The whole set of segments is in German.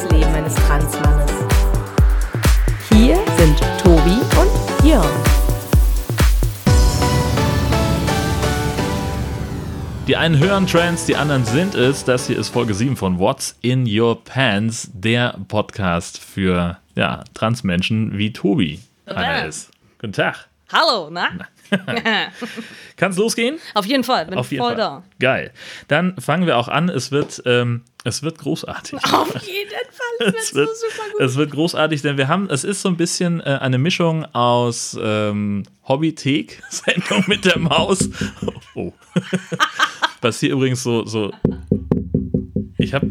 das Leben eines Transmannes. Hier sind Tobi und Jörn. Die einen hören Trends, die anderen sind es. Das hier ist Folge 7 von What's in Your Pants, der Podcast für ja, Transmenschen wie Tobi einer ist. Guten Tag. Hallo, na? Kann es losgehen? Auf jeden Fall, bin Auf jeden voll Fall. da. Geil. Dann fangen wir auch an. Es wird, ähm, es wird großartig. Auf jeden Fall, Es wird wird, so super gut. es wird großartig, denn wir haben, es ist so ein bisschen äh, eine Mischung aus ähm, Hobbythek, Sendung mit der Maus. Oh. Was hier übrigens so, so. Ich habe.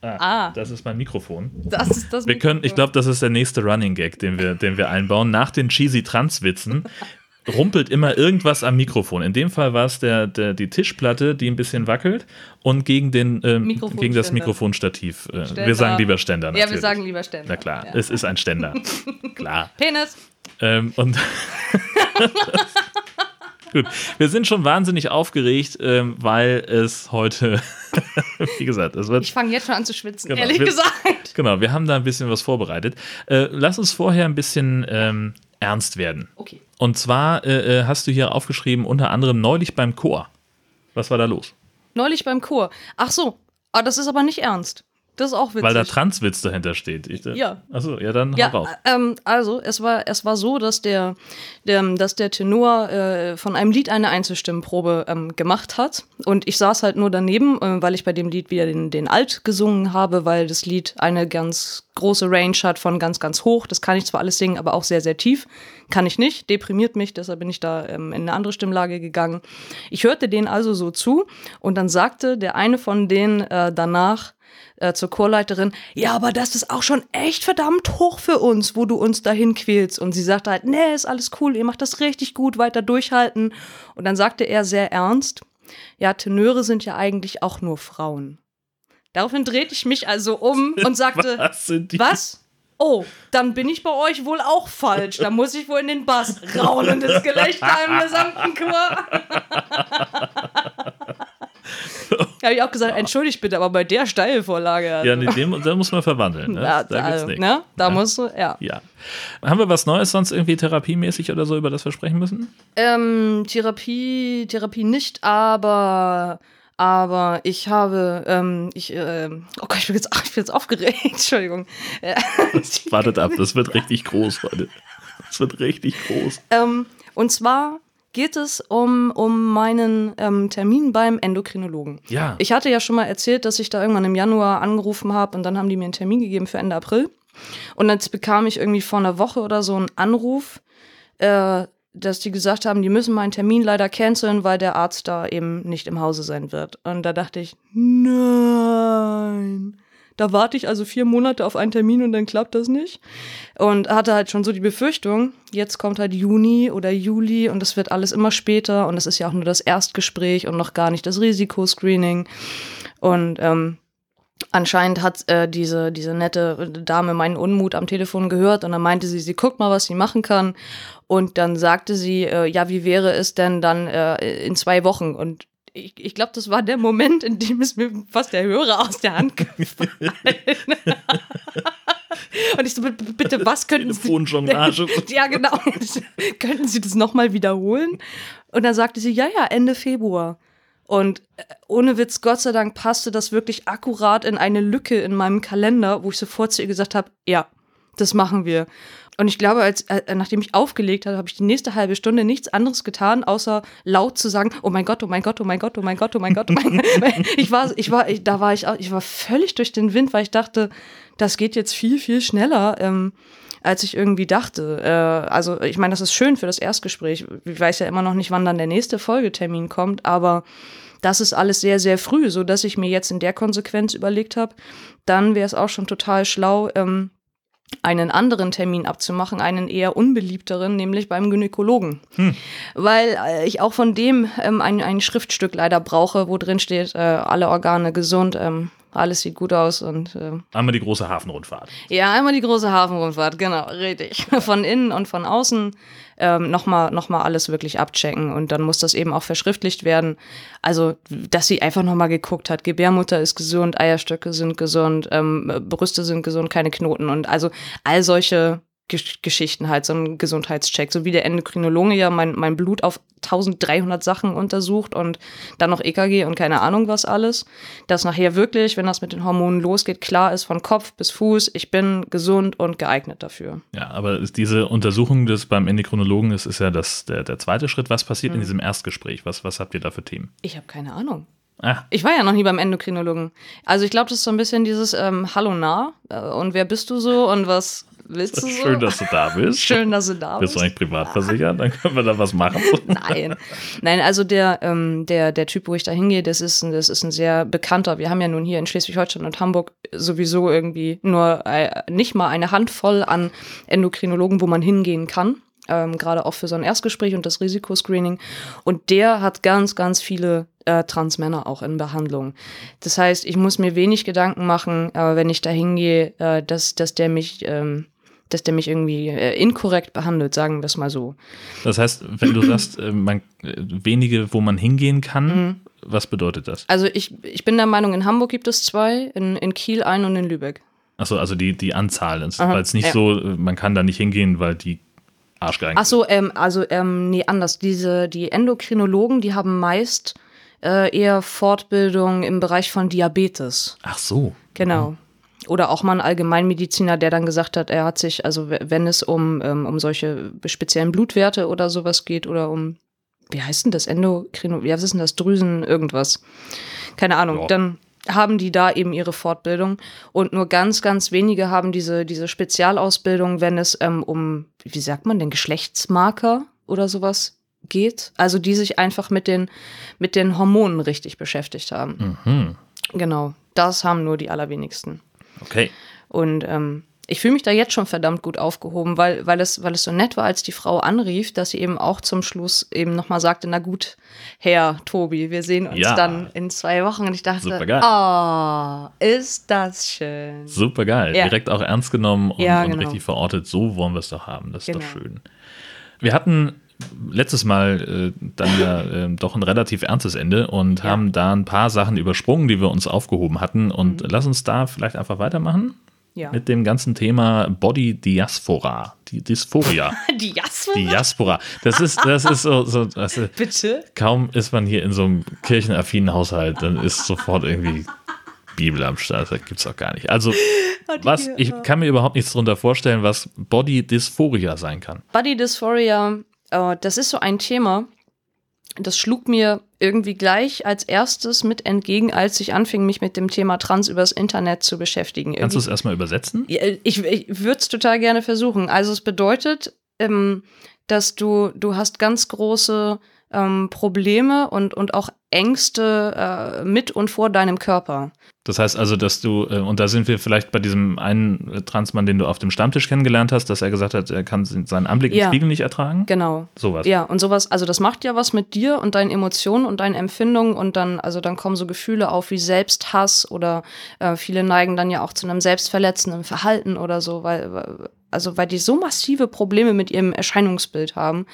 Ah, Ah. das ist mein Mikrofon. Das ist das Wir können, ich glaube, das ist der nächste Running Gag, den wir, den wir einbauen. Nach den cheesy Trans-Witzen rumpelt immer irgendwas am Mikrofon. In dem Fall war es der, der, die Tischplatte, die ein bisschen wackelt und gegen, den, ähm, gegen das Mikrofonstativ. Äh, wir sagen lieber Ständer. Ja, wir natürlich. sagen lieber Ständer. Na klar, Ja. es ist ein Ständer. klar. Penis. Ähm, und Gut, wir sind schon wahnsinnig aufgeregt, ähm, weil es heute, wie gesagt, es wird Ich fange jetzt schon an zu schwitzen, Genau, ehrlich wir- gesagt. Genau, wir haben da ein bisschen was vorbereitet. Äh, lass uns vorher ein bisschen ähm, ernst werden. Okay. Und zwar äh, äh, hast du hier aufgeschrieben, unter anderem neulich beim Chor. Was war da los? Neulich beim Chor. Ach so, ah, das ist aber nicht ernst. Das ist auch witzig. Weil da Transwitz dahinter steht. Ich, Ja. Achso, ja, dann Ja, raus. ähm, also es war, es war so, dass der, der, dass der Tenor äh, von einem Lied eine Einzelstimmenprobe ähm, gemacht hat. Und ich saß halt nur daneben, äh, weil ich bei dem Lied wieder den, den Alt gesungen habe, weil das Lied eine ganz große Range hat von ganz, ganz hoch. Das kann ich zwar alles singen, aber auch sehr, sehr tief. Kann ich nicht, deprimiert mich, deshalb bin ich da ähm, in eine andere Stimmlage gegangen. Ich hörte denen also so zu und dann sagte der eine von denen äh, danach, äh, zur Chorleiterin, ja, aber das ist auch schon echt verdammt hoch für uns, wo du uns dahin quälst. Und sie sagte halt, nee, ist alles cool, ihr macht das richtig gut, weiter durchhalten. Und dann sagte er sehr ernst, ja, Tenöre sind ja eigentlich auch nur Frauen. Daraufhin drehte ich mich also um und sagte, Was sind die? was? Oh, dann bin ich bei euch wohl auch falsch. Da muss ich wohl in den Bass. Raunendes Gelächter im gesamten Chor. Habe ich auch gesagt, entschuldigt bitte, aber bei der Steilvorlage. Also, Ja, nee, den, da muss man verwandeln. Ne? ja, da gibt's also, nichts. ne? Da musst du, ja. Ja. Haben wir was Neues sonst irgendwie therapiemäßig oder so, über das wir sprechen müssen? Ähm, Therapie, Therapie nicht, aber, aber ich habe, ähm, ich, ähm, oh Gott, ich bin jetzt, ich bin jetzt aufgeregt, Entschuldigung. Wartet ab, das wird richtig groß heute. Das wird richtig groß. ähm, und zwar geht es um, um meinen ähm, Termin beim Endokrinologen. Ja. Ich hatte ja schon mal erzählt, dass ich da irgendwann im Januar angerufen habe und dann haben die mir einen Termin gegeben für Ende April. Und jetzt bekam ich irgendwie vor einer Woche oder so einen Anruf, äh, dass die gesagt haben, die müssen meinen Termin leider canceln, weil der Arzt da eben nicht im Hause sein wird. Und da dachte ich, nein. Da warte ich also vier Monate auf einen Termin und dann klappt das nicht. Und hatte halt schon so die Befürchtung, jetzt kommt halt Juni oder Juli und das wird alles immer später und das ist ja auch nur das Erstgespräch und noch gar nicht das Risikoscreening. Und ähm, anscheinend hat äh, diese, diese nette Dame meinen Unmut am Telefon gehört und dann meinte sie, sie guckt mal, was sie machen kann. Und dann sagte sie, äh, ja, wie wäre es denn dann äh, in zwei Wochen? Und ich, ich glaube, das war der Moment, in dem es mir fast der Hörer aus der Hand gefallen. Und ich so, "B- b- bitte, was könnten Sie... Telefonjonglage. Ja, genau. Könnten Sie das nochmal wiederholen? Und dann sagte sie, ja, ja, Ende Februar. Und äh, ohne Witz, Gott sei Dank passte das wirklich akkurat in eine Lücke in meinem Kalender, wo ich sofort zu ihr gesagt habe, ja, das machen wir. Und ich glaube, als, äh, nachdem ich aufgelegt hatte, habe ich die nächste halbe Stunde nichts anderes getan, außer laut zu sagen, oh mein Gott, oh mein Gott, oh mein Gott, oh mein Gott, oh mein Gott, oh mein Gott. ich war, ich war, ich, da war ich, auch- ich war völlig durch den Wind, weil ich dachte, das geht jetzt viel, viel schneller. Ähm, als ich irgendwie dachte. Äh, also ich meine, das ist schön für das Erstgespräch. Ich weiß ja immer noch nicht, wann dann der nächste Folgetermin kommt, aber das ist alles sehr, sehr früh, so dass ich mir jetzt in der Konsequenz überlegt habe, dann wäre es auch schon total schlau, ähm, einen anderen Termin abzumachen, einen eher unbeliebteren, nämlich beim Gynäkologen. Weil äh, ich auch von dem ähm, ein, ein Schriftstück leider brauche, wo drin steht, äh, alle Organe gesund, ähm, alles sieht gut aus und äh, Einmal die große Hafenrundfahrt. ja, einmal die große Hafenrundfahrt, genau, richtig. Von innen und von außen ähm, nochmal noch mal alles wirklich abchecken und dann muss das eben auch verschriftlicht werden. Also, dass sie einfach nochmal geguckt hat, Gebärmutter ist gesund, Eierstöcke sind gesund, ähm, Brüste sind gesund, keine Knoten und also all solche Geschichten halt, so ein Gesundheitscheck, so wie der Endokrinologe ja mein, mein Blut auf 1300 Sachen untersucht und dann noch EKG und keine Ahnung was alles, dass nachher wirklich, wenn das mit den Hormonen losgeht, klar ist von Kopf bis Fuß, ich bin gesund und geeignet dafür. Ja, aber diese Untersuchung des beim Endokrinologen ist, ist ja das, der, der zweite Schritt. Was passiert in diesem Erstgespräch? Was, was habt ihr da für Themen? Ich habe keine Ahnung. Ah, Ich war ja noch nie beim Endokrinologen. Also ich glaube, das ist so ein bisschen dieses ähm, Hallo nah äh, und wer bist du so und was willst du so? schön, dass du da bist. Schön, dass du da Bist bist. du eigentlich privat versichert? Dann können wir da was machen. Nein. Nein, also der, ähm, der, der Typ, wo ich da hingehe, das ist, ein, das ist ein sehr bekannter. Wir haben ja nun hier in Schleswig-Holstein und Hamburg sowieso irgendwie nur äh, nicht mal eine Handvoll an Endokrinologen, wo man hingehen kann. Ähm, Gerade auch für so ein Erstgespräch und das Risikoscreening. Und der hat ganz, ganz viele äh, Transmänner auch in Behandlung. Das heißt, ich muss mir wenig Gedanken machen, äh, wenn ich da hingehe, äh, dass, dass der mich. Ähm, dass der mich irgendwie äh, inkorrekt behandelt, sagen wir es mal so. Das heißt, wenn du sagst, äh, man, äh, wenige, wo man hingehen kann, Mhm. was bedeutet das? Also ich, ich bin der Meinung, in Hamburg gibt es zwei, in, in Kiel ein und in Lübeck. Achso, also die, die Anzahl. Weil es nicht ja. so, äh, man kann da nicht hingehen, weil die Arschgeigen Ach so, ähm, also ähm, nee, anders. Diese, die Endokrinologen, die haben meist äh, eher Fortbildung im Bereich von Diabetes. Ach so. Genau. Oder auch mal ein Allgemeinmediziner, der dann gesagt hat, er hat sich, also wenn es um, ähm, um solche speziellen Blutwerte oder sowas geht oder um, wie heißt denn das, Endokrino, wie heißt denn das, Drüsen, irgendwas. Keine Ahnung. Ja. Dann haben die da eben ihre Fortbildung und nur ganz, ganz wenige haben diese, diese Spezialausbildung, wenn es ähm, um, wie sagt man denn, Geschlechtsmarker oder sowas geht. Also die sich einfach mit den, mit den Hormonen richtig beschäftigt haben. Mhm. Genau. Das haben nur die allerwenigsten. Okay. Und ähm, ich fühle mich da jetzt schon verdammt gut aufgehoben, weil, weil, es, weil es so nett war, als die Frau anrief, dass sie eben auch zum Schluss eben nochmal sagte, na gut, Herr Tobi, wir sehen uns Ja. dann in zwei Wochen. Und ich dachte, oh, ist das schön. Super geil. Ja. Direkt auch ernst genommen und, Ja, und genau. richtig verortet. So wollen wir es doch haben. Das ist doch Genau. schön. Wir hatten letztes Mal äh, dann ja äh, doch ein relativ ernstes Ende und haben da ein paar Sachen übersprungen, die wir uns aufgehoben hatten. Und Mhm. lass uns da vielleicht einfach weitermachen Ja. mit dem ganzen Thema Body Diaspora. Die Dysphoria. Die Jasper? Diaspora. Das ist, das ist so, so weißt du, Bitte? kaum ist man hier in so einem kirchenaffinen Haushalt, dann ist sofort irgendwie Bibel am Start. Das gibt's doch gar nicht. Also, was, ich kann mir überhaupt nichts darunter vorstellen, was Body Dysphoria sein kann. Body Dysphoria, äh, das ist so ein Thema, das schlug mir irgendwie gleich als erstes mit entgegen, als ich anfing, mich mit dem Thema Trans übers Internet zu beschäftigen. Kannst du es erstmal übersetzen? Ich ich würde es total gerne versuchen. Also es bedeutet, ähm, dass du, du hast ganz große ähm, Probleme und, und auch Ängste äh, mit und vor deinem Körper. Das heißt also, dass du, äh, und da sind wir vielleicht bei diesem einen äh, Transmann, den du auf dem Stammtisch kennengelernt hast, dass er gesagt hat, er kann seinen Anblick im Ja. Spiegel nicht ertragen? Genau. Sowas. Ja, und sowas, also das macht ja was mit dir und deinen Emotionen und deinen Empfindungen und dann, also dann kommen so Gefühle auf wie Selbsthass oder äh, viele neigen dann ja auch zu einem selbstverletzenden Verhalten oder so, weil- also weil die so massive Probleme mit ihrem Erscheinungsbild haben,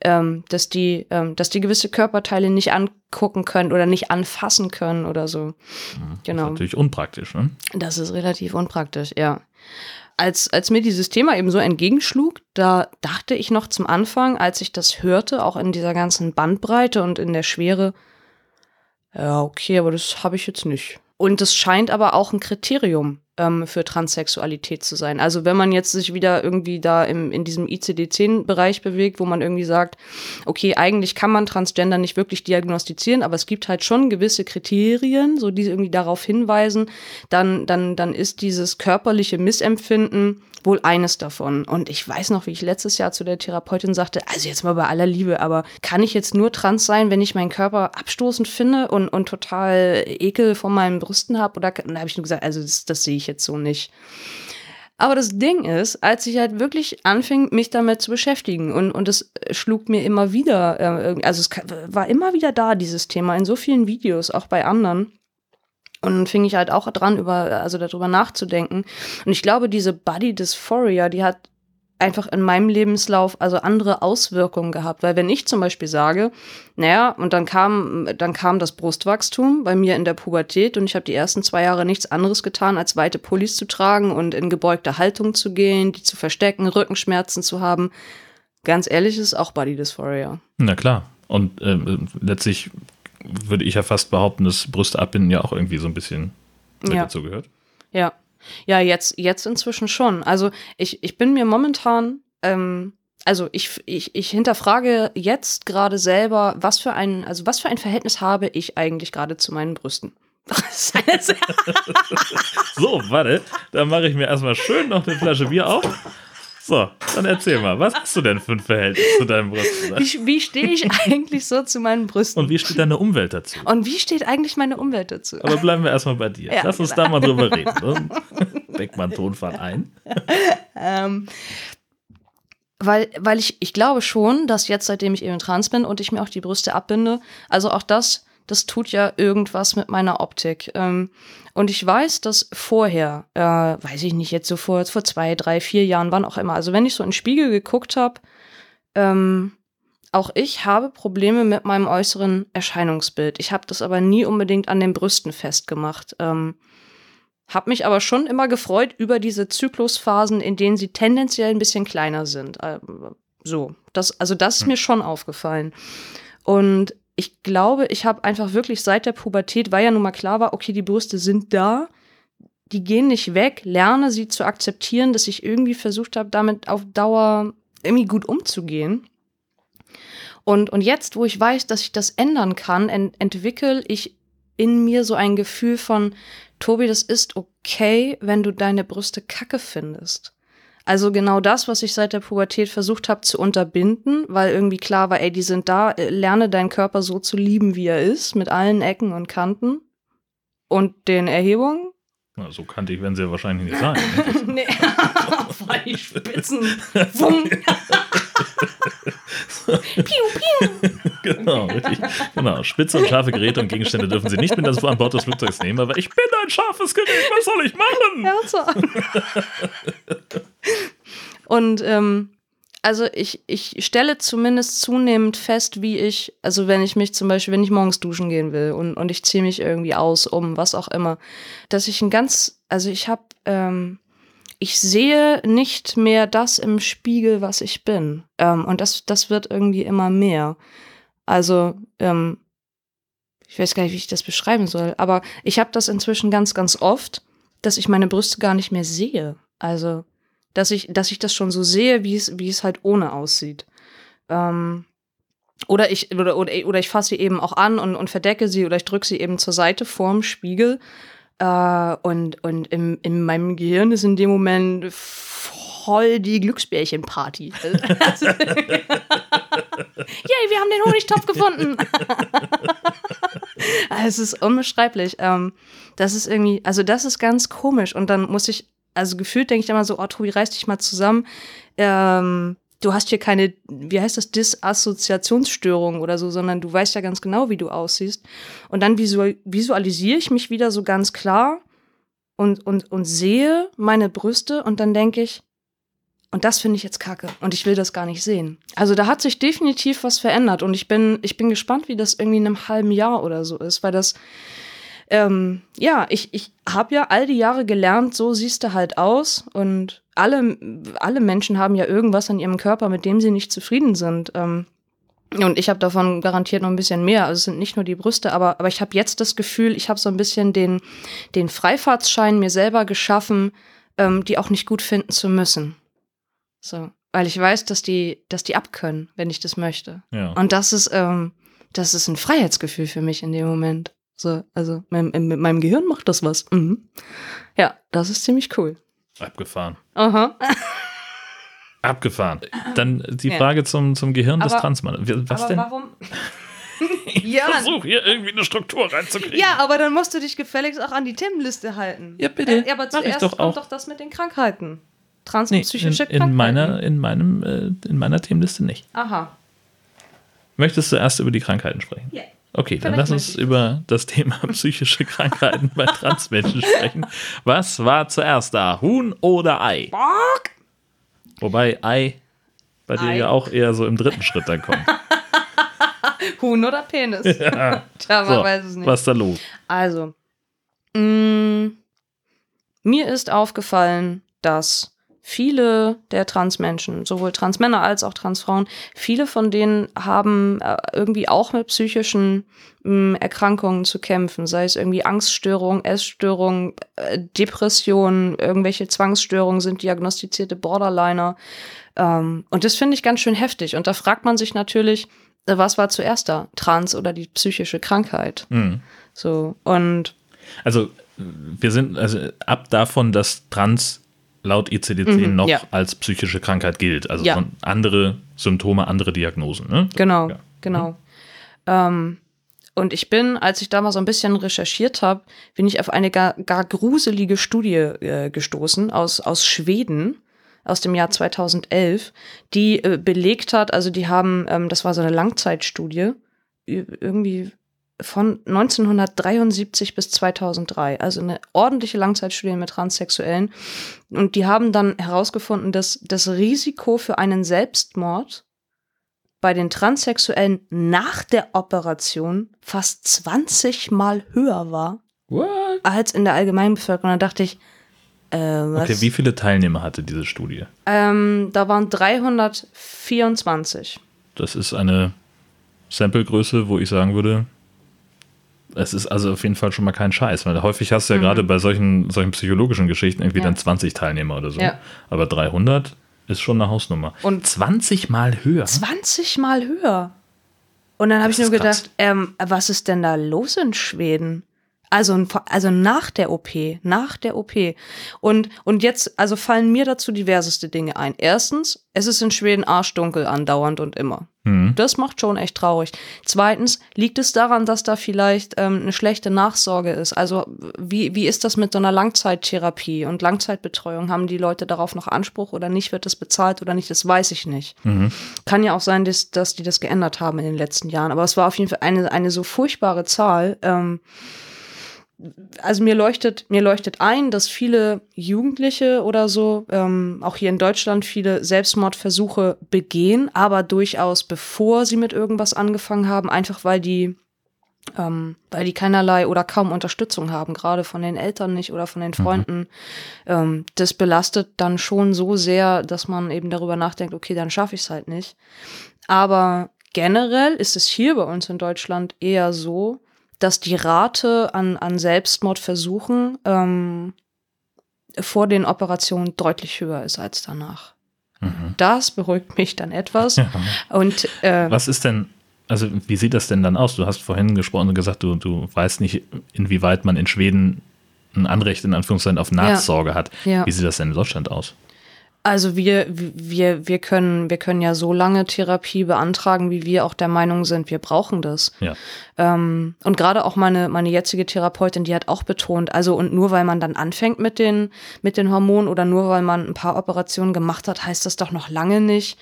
ähm, dass die, ähm, dass die gewisse Körperteile nicht angucken können oder nicht anfassen können oder so. Das ist Genau. natürlich unpraktisch, ne? Das ist relativ unpraktisch, ja. Als, als mir dieses Thema eben so entgegenschlug, da dachte ich noch zum Anfang, als ich das hörte, auch in dieser ganzen Bandbreite und in der Schwere, ja, okay, aber das habe ich jetzt nicht. Und es scheint aber auch ein Kriterium ähm, für Transsexualität zu sein. Also wenn man jetzt sich wieder irgendwie da im, in diesem ICD-10-Bereich bewegt, wo man irgendwie sagt, okay, eigentlich kann man Transgender nicht wirklich diagnostizieren, aber es gibt halt schon gewisse Kriterien, so die irgendwie darauf hinweisen, dann, dann, dann ist dieses körperliche Missempfinden wohl eines davon. Und ich weiß noch, wie ich letztes Jahr zu der Therapeutin sagte, also jetzt mal bei aller Liebe, aber kann ich jetzt nur trans sein, wenn ich meinen Körper abstoßend finde und, und total Ekel vor meinen Brüsten habe? Oder dann habe ich nur gesagt, also das, das sehe ich jetzt so nicht. Aber das Ding ist, als ich halt wirklich anfing, mich damit zu beschäftigen und, und es schlug mir immer wieder, äh, also es war immer wieder da, dieses Thema, in so vielen Videos, auch bei anderen. Und fing ich halt auch dran, über, also darüber nachzudenken. Und ich glaube, diese Body Dysphoria, die hat einfach in meinem Lebenslauf also andere Auswirkungen gehabt. Weil wenn ich zum Beispiel sage, naja, und dann kam, dann kam das Brustwachstum bei mir in der Pubertät und ich habe die ersten zwei Jahre nichts anderes getan, als weite Pullis zu tragen und in gebeugte Haltung zu gehen, die zu verstecken, Rückenschmerzen zu haben. Ganz ehrlich, ist auch Body Dysphoria. Na klar. Und äh, letztlich würde ich ja fast behaupten, dass Brüste abbinden ja auch irgendwie so ein bisschen Ja. dazu gehört. Ja. Ja, jetzt, jetzt inzwischen schon. Also ich, ich bin mir momentan, ähm, also ich, ich, ich hinterfrage jetzt gerade selber, was für ein, also was für ein Verhältnis habe ich eigentlich gerade zu meinen Brüsten. So, warte, dann mache ich mir erstmal schön noch eine Flasche Bier auf. So, dann erzähl mal, was hast du denn für ein Verhältnis zu deinem Brüsten? Wie, wie stehe ich eigentlich so zu meinen Brüsten? Und wie steht deine Umwelt dazu? Und wie steht eigentlich meine Umwelt dazu? Aber bleiben wir erstmal bei dir. Ja, Lass uns da mal drüber reden. Ne? Deck mal einen Tonfall ein. Ähm, weil, weil ich, ich glaube schon, dass jetzt, seitdem ich eben trans bin und ich mir auch die Brüste abbinde, also auch das, das tut ja irgendwas mit meiner Optik. Ähm, und ich weiß, dass vorher, äh, weiß ich nicht, jetzt so vor, vor zwei, drei, vier Jahren, wann auch immer, also wenn ich so in den Spiegel geguckt habe, ähm, auch ich habe Probleme mit meinem äußeren Erscheinungsbild. Ich habe das aber nie unbedingt an den Brüsten festgemacht. Ähm, hab mich aber schon immer gefreut über diese Zyklusphasen, in denen sie tendenziell ein bisschen kleiner sind. Ähm, So, das, also das ist mir schon aufgefallen. Und ich glaube, ich habe einfach wirklich seit der Pubertät, weil ja nun mal klar war, okay, die Brüste sind da, die gehen nicht weg, lerne sie zu akzeptieren, dass ich irgendwie versucht habe, damit auf Dauer irgendwie gut umzugehen. Und, und jetzt, wo ich weiß, dass ich das ändern kann, ent entwickle ich in mir so ein Gefühl von, Tobi, das ist okay, wenn du deine Brüste kacke findest. Also genau das, was ich seit der Pubertät versucht habe zu unterbinden, weil irgendwie klar war, ey, die sind da, äh, lerne deinen Körper so zu lieben, wie er ist, mit allen Ecken und Kanten und den Erhebungen. Na, so kannte ich, werden sie ja wahrscheinlich nicht sein. Ne? nee, voll die Spitzen. Wumm. piu, piu. genau, richtig. Genau. Spitze und scharfe Geräte und Gegenstände dürfen sie nicht mit das an Bord des Flugzeugs nehmen, aber ich bin ein scharfes Gerät, was soll ich machen? Herzog. Und ähm, also ich, ich stelle zumindest zunehmend fest, wie ich, also wenn ich mich zum Beispiel, wenn ich morgens duschen gehen will und, und ich ziehe mich irgendwie aus, um was auch immer, dass ich ein ganz, also ich habe, ähm, ich sehe nicht mehr das im Spiegel, was ich bin. Ähm, und das, das wird irgendwie immer mehr. Also, ähm, ich weiß gar nicht, wie ich das beschreiben soll, aber ich habe das inzwischen ganz, ganz oft, dass ich meine Brüste gar nicht mehr sehe. Also, dass ich, dass ich das schon so sehe, wie es, wie es halt ohne aussieht. Ähm, oder ich, oder, oder, oder ich fasse sie eben auch an und, und verdecke sie oder ich drücke sie eben zur Seite vorm Spiegel. Äh, und und im, in meinem Gehirn ist in dem Moment voll die Glücksbärchenparty. Yay, wir haben den Honigtopf gefunden. Es ist unbeschreiblich. Ähm, das ist irgendwie, also das ist ganz komisch. Und dann muss ich, also gefühlt denke ich immer so, oh, Tobi, reiß dich mal zusammen. Ähm, du hast hier keine, wie heißt das, Disassoziationsstörung oder so, sondern du weißt ja ganz genau, wie du aussiehst. Und dann visual visualisiere ich mich wieder so ganz klar und, und, und sehe meine Brüste und dann denke ich, und das finde ich jetzt kacke und ich will das gar nicht sehen. Also da hat sich definitiv was verändert und ich bin, ich bin gespannt, wie das irgendwie in einem halben Jahr oder so ist, weil das, ähm, ja, ich, ich habe ja all die Jahre gelernt, so siehst du halt aus und alle, alle Menschen haben ja irgendwas an ihrem Körper, mit dem sie nicht zufrieden sind. Ähm, und ich habe davon garantiert noch ein bisschen mehr. Also es sind nicht nur die Brüste, aber, aber ich habe jetzt das Gefühl, ich habe so ein bisschen den, den Freifahrtsschein mir selber geschaffen, ähm, die auch nicht gut finden zu müssen. So, weil ich weiß, dass die, dass die abkönnen, wenn ich das möchte. Ja. Und das ist, ähm, das ist ein Freiheitsgefühl für mich in dem Moment. So, also mit, mit meinem Gehirn macht das was. Mhm. Ja, das ist ziemlich cool. Abgefahren. Aha. Abgefahren. Dann die Ja. Frage zum, zum Gehirn des Aber- Transmannes. Was aber denn? warum? ja, Versuch hier irgendwie eine Struktur reinzukriegen. ja, aber dann musst du dich gefälligst auch an die Themenliste halten. Ja, bitte. Äh, aber Mach ich zuerst doch kommt auch. doch das mit den Krankheiten. Trans- Nee, und psychische in, Krankheiten. in, meiner, in, meinem, äh, in meiner Themenliste nicht. Aha. Möchtest du erst über die Krankheiten sprechen? Ja. Okay, dann lass uns über das Thema psychische Krankheiten bei Transmenschen sprechen. Was war zuerst da? Huhn oder Ei? Wobei Ei bei dir Ei. ja auch eher so im dritten Schritt dann kommt. Huhn oder Penis? Tja, man So, weiß es nicht. was ist da los? Also, mh, mir ist aufgefallen, dass viele der Transmenschen, sowohl Transmänner als auch Transfrauen, viele von denen haben äh, irgendwie auch mit psychischen mh, Erkrankungen zu kämpfen, sei es irgendwie Angststörung, Essstörung, äh, Depression, irgendwelche Zwangsstörungen sind diagnostizierte Borderliner. Ähm, und das finde ich ganz schön heftig. Und da fragt man sich natürlich, äh, was war zuerst da? Trans oder die psychische Krankheit? Hm. So, und Also, wir sind also ab davon, dass Trans laut ICD-10 Mhm, noch ja. als psychische Krankheit gilt. Also Ja. andere Symptome, andere Diagnosen. Ne? genau, Ja. genau. Ähm, und ich bin, als ich da mal so ein bisschen recherchiert habe, bin ich auf eine gar, gar gruselige Studie äh, gestoßen aus, aus Schweden aus dem Jahr 2011, die äh, belegt hat, also die haben, ähm, das war so eine Langzeitstudie, irgendwie von 1973 bis 2003, also eine ordentliche Langzeitstudie mit Transsexuellen. Und die haben dann herausgefunden, dass das Risiko für einen Selbstmord bei den Transsexuellen nach der Operation fast 20 Mal höher war What? als in der Allgemeinbevölkerung. Da dachte ich, äh, was? Okay, wie viele Teilnehmer hatte diese Studie? ähm, da waren 324. Das ist eine Samplegröße, wo ich sagen würde, es ist also auf jeden Fall schon mal kein Scheiß, weil häufig hast du ja gerade bei solchen, solchen psychologischen Geschichten irgendwie Mhm. Ja. dann 20 Teilnehmer oder so. Ja. Aber 300 ist schon eine Hausnummer. Und 20 mal höher. 20 Mal höher. Und dann habe ich nur gedacht, ähm, was ist denn da los in Schweden? Also, also nach der OP, nach der OP. Und, und jetzt, also fallen mir dazu diverseste Dinge ein. Erstens, es ist in Schweden arschdunkel andauernd und immer. Mhm. Das macht schon echt traurig. Zweitens, liegt es daran, dass da vielleicht ähm, eine schlechte Nachsorge ist? Also, wie, wie ist das mit so einer Langzeittherapie und Langzeitbetreuung? Haben die Leute darauf noch Anspruch oder nicht? Wird das bezahlt oder nicht? Das weiß ich nicht. Kann ja auch sein, dass, dass die das geändert haben in den letzten Jahren. Aber es war auf jeden Fall eine, eine so furchtbare Zahl. Ähm, also mir leuchtet, mir leuchtet ein, dass viele Jugendliche oder so, ähm, auch hier in Deutschland, viele Selbstmordversuche begehen, aber durchaus bevor sie mit irgendwas angefangen haben, einfach weil die, ähm, weil die keinerlei oder kaum Unterstützung haben, gerade von den Eltern nicht oder von den Freunden. Ähm, das belastet dann schon so sehr, dass man eben darüber nachdenkt, okay, dann schaffe ich es halt nicht. Aber generell ist es hier bei uns in Deutschland eher so, dass die Rate an, an Selbstmordversuchen ähm, vor den Operationen deutlich höher ist als danach. Mhm. Das beruhigt mich dann etwas. Und äh, Was ist denn, also wie sieht das denn dann aus? Du hast vorhin gesprochen und gesagt, du, du weißt nicht, inwieweit man in Schweden ein Anrecht in Anführungszeichen auf Nachsorge hat. Ja. Wie sieht das denn in Deutschland aus? Also wir, wir, wir können, wir können ja so lange Therapie beantragen, wie wir auch der Meinung sind, wir brauchen das. Ja. Ähm, und gerade auch meine, meine jetzige Therapeutin, die hat auch betont, also und nur weil man dann anfängt mit den, mit den Hormonen oder nur weil man ein paar Operationen gemacht hat, heißt das doch noch lange nicht,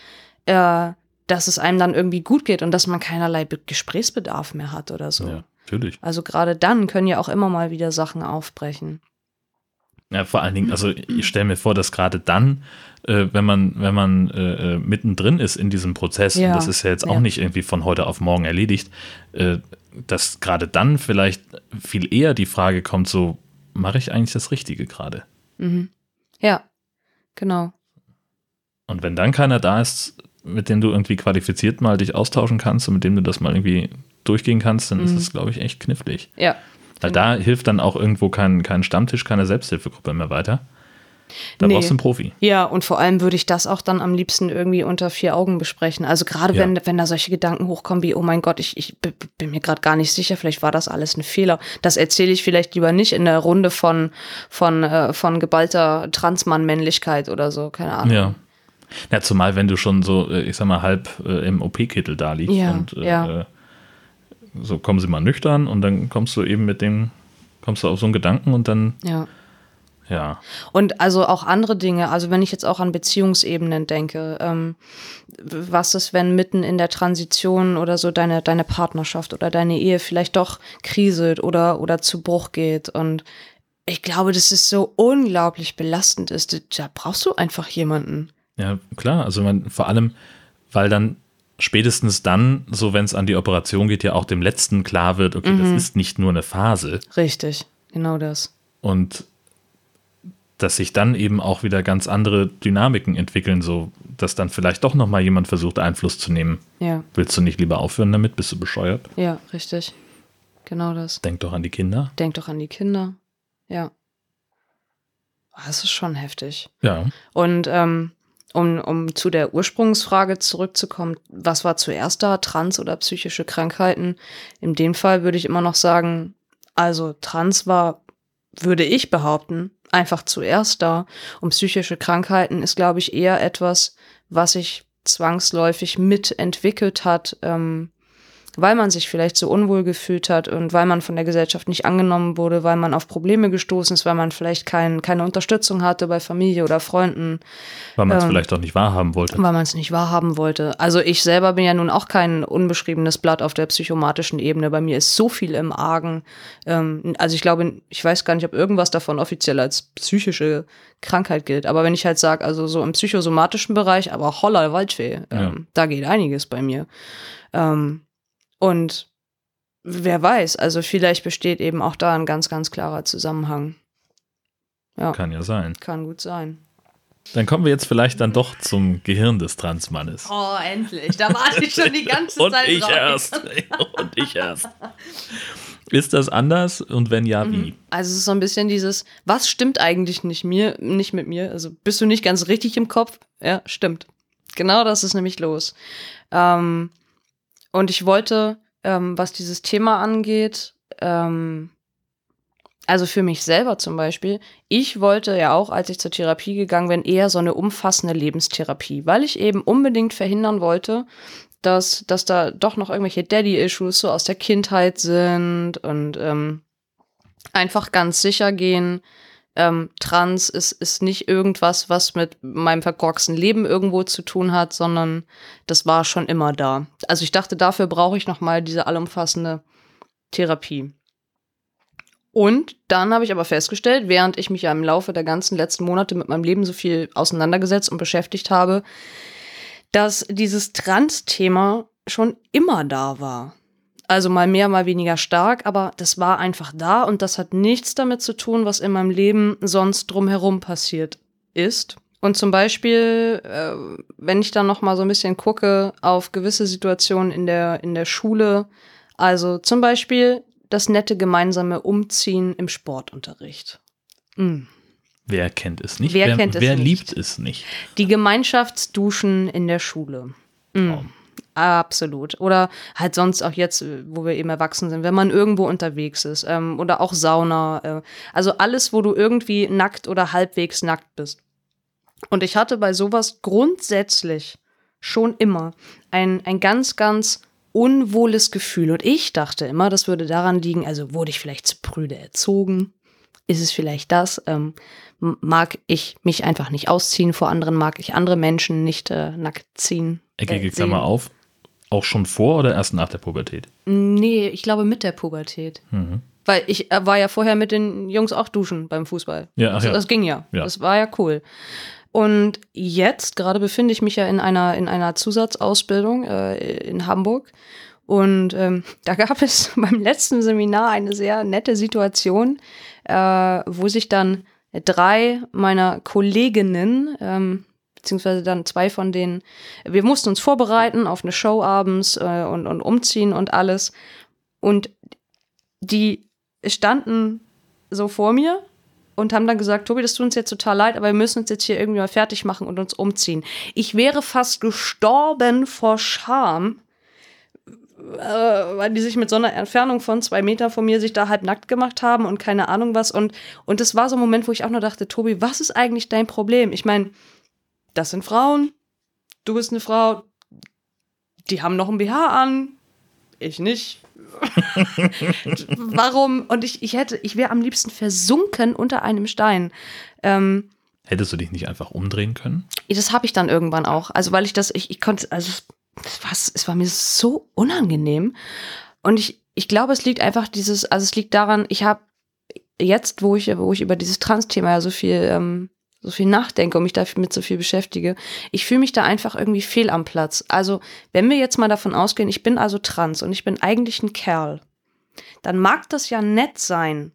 äh, dass es einem dann irgendwie gut geht und dass man keinerlei Be Gesprächsbedarf mehr hat oder so. Ja, natürlich. Also gerade dann können ja auch immer mal wieder Sachen aufbrechen. Ja, vor allen Dingen, also ich stelle mir vor, dass gerade dann, äh, wenn man, wenn man äh, äh, mittendrin ist in diesem Prozess, Ja, und das ist ja jetzt auch ja. nicht irgendwie von heute auf morgen erledigt, äh, dass gerade dann vielleicht viel eher die Frage kommt, so, mache ich eigentlich das Richtige gerade? Ja, genau. Und wenn dann keiner da ist, mit dem du irgendwie qualifiziert mal dich austauschen kannst und mit dem du das mal irgendwie durchgehen kannst, dann Mhm. ist es, glaube ich, echt knifflig. Ja. Weil da hilft dann auch irgendwo kein, kein Stammtisch, keine Selbsthilfegruppe mehr weiter. Da Nee. brauchst du einen Profi. Ja, und vor allem würde ich das auch dann am liebsten irgendwie unter vier Augen besprechen. Also gerade Ja. wenn, wenn da solche Gedanken hochkommen wie, oh mein Gott, ich, ich bin mir gerade gar nicht sicher, vielleicht war das alles ein Fehler. Das erzähle ich vielleicht lieber nicht in der Runde von, von, äh, von geballter Transmann-Männlichkeit oder so, keine Ahnung. Ja. Ja, zumal wenn du schon so, äh, ich sag mal, halb äh, im OP-Kittel da liegst Ja, und äh, ja. so kommen sie mal nüchtern und dann kommst du eben mit dem, kommst du auf so einen Gedanken und dann, Ja. Ja. Und also auch andere Dinge, also wenn ich jetzt auch an Beziehungsebenen denke, ähm, was ist, wenn mitten in der Transition oder so deine, deine Partnerschaft oder deine Ehe vielleicht doch kriselt oder, oder zu Bruch geht und ich glaube, dass es so unglaublich belastend ist. Da brauchst du einfach jemanden. Ja, klar. Also man, vor allem, weil dann spätestens dann, so wenn es an die Operation geht, ja auch dem Letzten klar wird, okay, das ist nicht nur eine Phase. Richtig, genau das. Und dass sich dann eben auch wieder ganz andere Dynamiken entwickeln, so dass dann vielleicht doch nochmal jemand versucht, Einfluss zu nehmen. Ja, Willst du nicht lieber aufhören damit? Bist du bescheuert? ja, richtig. Genau das. Denk doch an die Kinder. Denk doch an die Kinder. Ja. Ah, Das ist schon heftig. Ja. Und ähm, um, um zu der Ursprungsfrage zurückzukommen, was war zuerst da, Trans oder psychische Krankheiten? In dem Fall würde ich immer noch sagen, also Trans war, würde ich behaupten, einfach zuerst da. Und psychische Krankheiten ist, glaube ich, eher etwas, was sich zwangsläufig mitentwickelt hat, ähm, weil man sich vielleicht so unwohl gefühlt hat und weil man von der Gesellschaft nicht angenommen wurde, weil man auf Probleme gestoßen ist, weil man vielleicht kein, keine Unterstützung hatte bei Familie oder Freunden, Weil man es Ähm, vielleicht auch nicht wahrhaben wollte. weil man es nicht wahrhaben wollte. Also ich selber bin ja nun auch kein unbeschriebenes Blatt auf der psychomatischen Ebene. Bei mir ist so viel im Argen. Ähm, also ich glaube, ich weiß gar nicht, ob irgendwas davon offiziell als psychische Krankheit gilt. Aber wenn ich halt sage, also so im psychosomatischen Bereich, aber holla Waldfee, ähm, Ja. da geht einiges bei mir. Ähm, und wer weiß, also vielleicht besteht eben auch da ein ganz, ganz klarer Zusammenhang. Ja, Kann ja sein. kann gut sein. Dann kommen wir jetzt vielleicht dann doch zum Gehirn des Transmannes. Oh, endlich. Da warte ich schon die ganze Und Zeit ich drauf. erst. Und ich erst. Ist das anders und wenn ja, wie? Also es ist so ein bisschen dieses, was stimmt eigentlich nicht mir, nicht mit mir? Also bist du nicht ganz richtig im Kopf? Ja, stimmt. Genau das ist nämlich los. Ähm, und ich wollte, ähm, was dieses Thema angeht, ähm, also für mich selber zum Beispiel, ich wollte ja auch, als ich zur Therapie gegangen bin, eher so eine umfassende Lebenstherapie, weil ich eben unbedingt verhindern wollte, dass, dass da doch noch irgendwelche Daddy-Issues so aus der Kindheit sind und ähm, einfach ganz sicher gehen, ähm, Trans ist, ist nicht irgendwas, was mit meinem verkorksten Leben irgendwo zu tun hat, sondern das war schon immer da. Also ich dachte, dafür brauche ich noch mal diese allumfassende Therapie. Und dann habe ich aber festgestellt, während ich mich ja im Laufe der ganzen letzten Monate mit meinem Leben so viel auseinandergesetzt und beschäftigt habe, dass dieses Trans-Thema schon immer da war. Also mal mehr, mal weniger stark, aber das war einfach da und das hat nichts damit zu tun, was in meinem Leben sonst drumherum passiert ist. Und zum Beispiel, äh, wenn ich dann noch mal so ein bisschen gucke auf gewisse Situationen in der, in der Schule, also zum Beispiel das nette gemeinsame Umziehen im Sportunterricht. Mm. Wer kennt es nicht? Wer kennt es wer nicht? liebt es nicht? Die Gemeinschaftsduschen in der Schule. Mm. Traum. Absolut. Oder halt sonst auch jetzt, äh, wo wir eben erwachsen sind, wenn man irgendwo unterwegs ist. Ähm, oder auch Sauna. Äh, also alles, wo du irgendwie nackt oder halbwegs nackt bist. Und ich hatte bei sowas grundsätzlich schon immer ein, ein ganz, ganz unwohles Gefühl. Und ich dachte immer, das würde daran liegen, also wurde ich vielleicht zu prüde erzogen? Ist es vielleicht das? Ähm, mag ich mich einfach nicht ausziehen vor anderen? Mag ich andere Menschen nicht äh, nackt ziehen? Ecke, äh, sehen? auf. Auch schon vor oder erst nach der Pubertät? Nee, ich glaube mit der Pubertät. Mhm. Weil ich äh, war ja vorher mit den Jungs auch duschen beim Fußball. Ja, ach also, ja. Das ging ja. Ja. Das war ja cool. Und jetzt gerade befinde ich mich ja in einer, in einer Zusatzausbildung äh, in Hamburg. Und ähm, da gab es beim letzten Seminar eine sehr nette Situation, äh, wo sich dann drei meiner Kolleginnen, ähm, beziehungsweise dann zwei von denen, wir mussten uns vorbereiten auf eine Show abends äh, und, und umziehen und alles. Und die standen so vor mir und haben dann gesagt, Tobi, das tut uns jetzt total leid, aber wir müssen uns jetzt hier irgendwie mal fertig machen und uns umziehen. Ich wäre fast gestorben vor Scham, äh, weil die sich mit so einer Entfernung von zwei Metern von mir sich da halb nackt gemacht haben und keine Ahnung was. Und, und das war so ein Moment, wo ich auch nur dachte, Tobi, was ist eigentlich dein Problem? Ich meine, das sind Frauen, du bist eine Frau, die haben noch ein BH an. ich nicht. Warum? Und ich, ich hätte, ich wäre am liebsten versunken unter einem Stein. Ähm, Hättest du dich nicht einfach umdrehen können? das habe ich dann irgendwann auch. Also weil ich das, ich, ich konnte, also es war, es war mir so unangenehm. Und ich, ich glaube, es liegt einfach dieses, also es liegt daran, ich habe jetzt, wo ich, wo ich über dieses Trans-Thema ja so viel, ähm, so viel nachdenke und mich damit so viel beschäftige, ich fühle mich da einfach irgendwie fehl am Platz. Also, wenn wir jetzt mal davon ausgehen, ich bin also trans und ich bin eigentlich ein Kerl, dann mag das ja nett sein,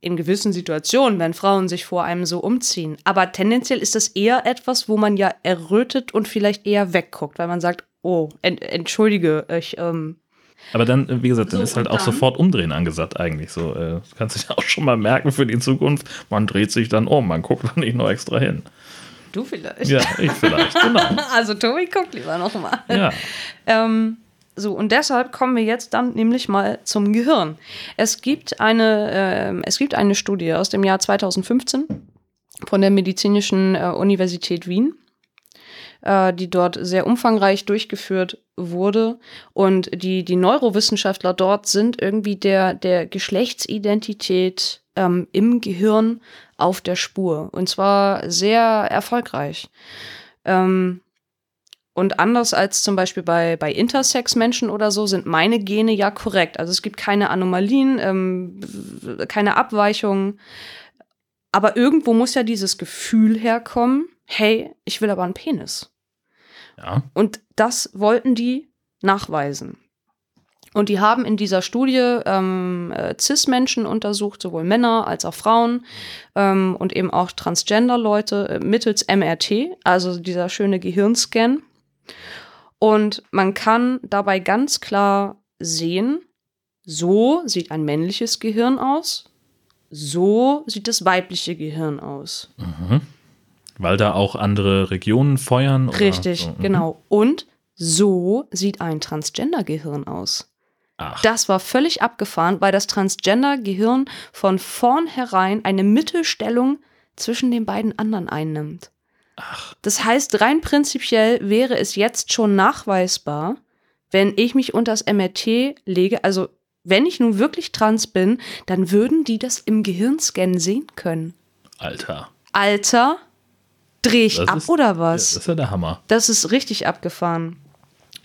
in gewissen Situationen, wenn Frauen sich vor einem so umziehen. Aber tendenziell ist das eher etwas, wo man ja errötet und vielleicht eher wegguckt, weil man sagt, oh, ent entschuldige, ich, ähm, Aber dann, wie gesagt, dann So, ist halt und auch dann? sofort umdrehen angesagt eigentlich. So, äh, das kannst du ja auch schon mal merken für die Zukunft. Man dreht sich dann um, man guckt da nicht noch extra hin. du vielleicht. Ja, ich vielleicht, genau. Also Tobi guckt lieber noch mal. Ja. Ähm, so, und deshalb kommen wir jetzt dann nämlich mal zum Gehirn. Es gibt eine, ähm, es gibt eine Studie aus dem Jahr 2015 von der Medizinischen äh, Universität Wien, äh, die dort sehr umfangreich durchgeführt wurde. Und die, die Neurowissenschaftler dort sind irgendwie der, der Geschlechtsidentität ähm, im Gehirn auf der Spur. Und zwar sehr erfolgreich. Ähm, und anders als zum Beispiel bei, bei Intersex-Menschen oder so, sind meine Gene ja korrekt. Also es gibt keine Anomalien, ähm, keine Abweichungen. Aber irgendwo muss ja dieses Gefühl herkommen, hey, ich will aber einen Penis. Ja. Und das wollten die nachweisen. Und die haben in dieser Studie ähm, äh, CIS-Menschen untersucht, sowohl Männer als auch Frauen ähm, und eben auch Transgender-Leute äh, mittels MRT, also dieser schöne Gehirnscan. Und man kann dabei ganz klar sehen, so sieht ein männliches Gehirn aus, so sieht das weibliche Gehirn aus. Weil da auch andere Regionen feuern. Richtig, so. Mhm. genau. Und so sieht ein Transgender-Gehirn aus. Ach, Das war völlig abgefahren, weil das Transgender-Gehirn von vornherein eine Mittelstellung zwischen den beiden anderen einnimmt. Das heißt, rein prinzipiell wäre es jetzt schon nachweisbar, wenn ich mich unter das MRT lege, also wenn ich nun wirklich trans bin, dann würden die das im Gehirnscan sehen können. Alter. Alter, dreh ich Das ab ist- oder Ja, was? das ist ja der Hammer. Das ist richtig abgefahren.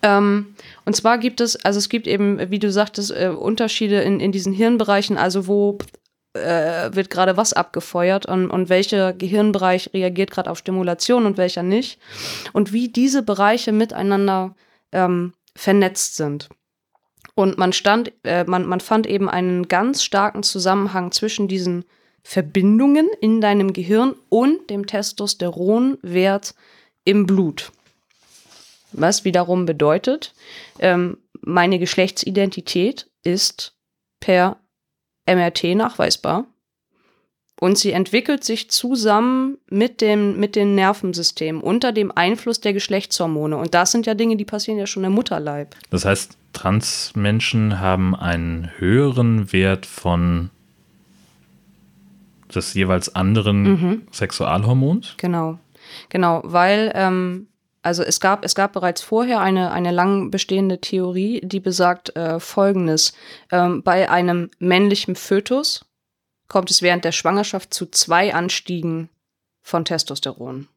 Ähm, und zwar gibt es, also es gibt eben, wie du sagtest, äh, Unterschiede in, in diesen Hirnbereichen, also wo äh, wird gerade was abgefeuert und, und welcher Gehirnbereich reagiert gerade auf Stimulation und welcher nicht. Und wie diese Bereiche miteinander ähm, vernetzt sind. Und man stand, äh, man, man fand eben einen ganz starken Zusammenhang zwischen diesen Verbindungen in deinem Gehirn und dem Testosteronwert im Blut. Was wiederum bedeutet, ähm, meine Geschlechtsidentität ist per MRT nachweisbar. Und sie entwickelt sich zusammen mit dem, mit dem Nervensystem unter dem Einfluss der Geschlechtshormone. Und das sind ja Dinge, die passieren ja schon im Mutterleib. Das heißt, Transmenschen haben einen höheren Wert von des jeweils anderen Mhm. Sexualhormons. Genau, genau, weil ähm, also es gab es gab bereits vorher eine eine lang bestehende Theorie, die besagt äh, Folgendes: ähm, Bei einem männlichen Fötus kommt es während der Schwangerschaft zu zwei Anstiegen von Testosteron.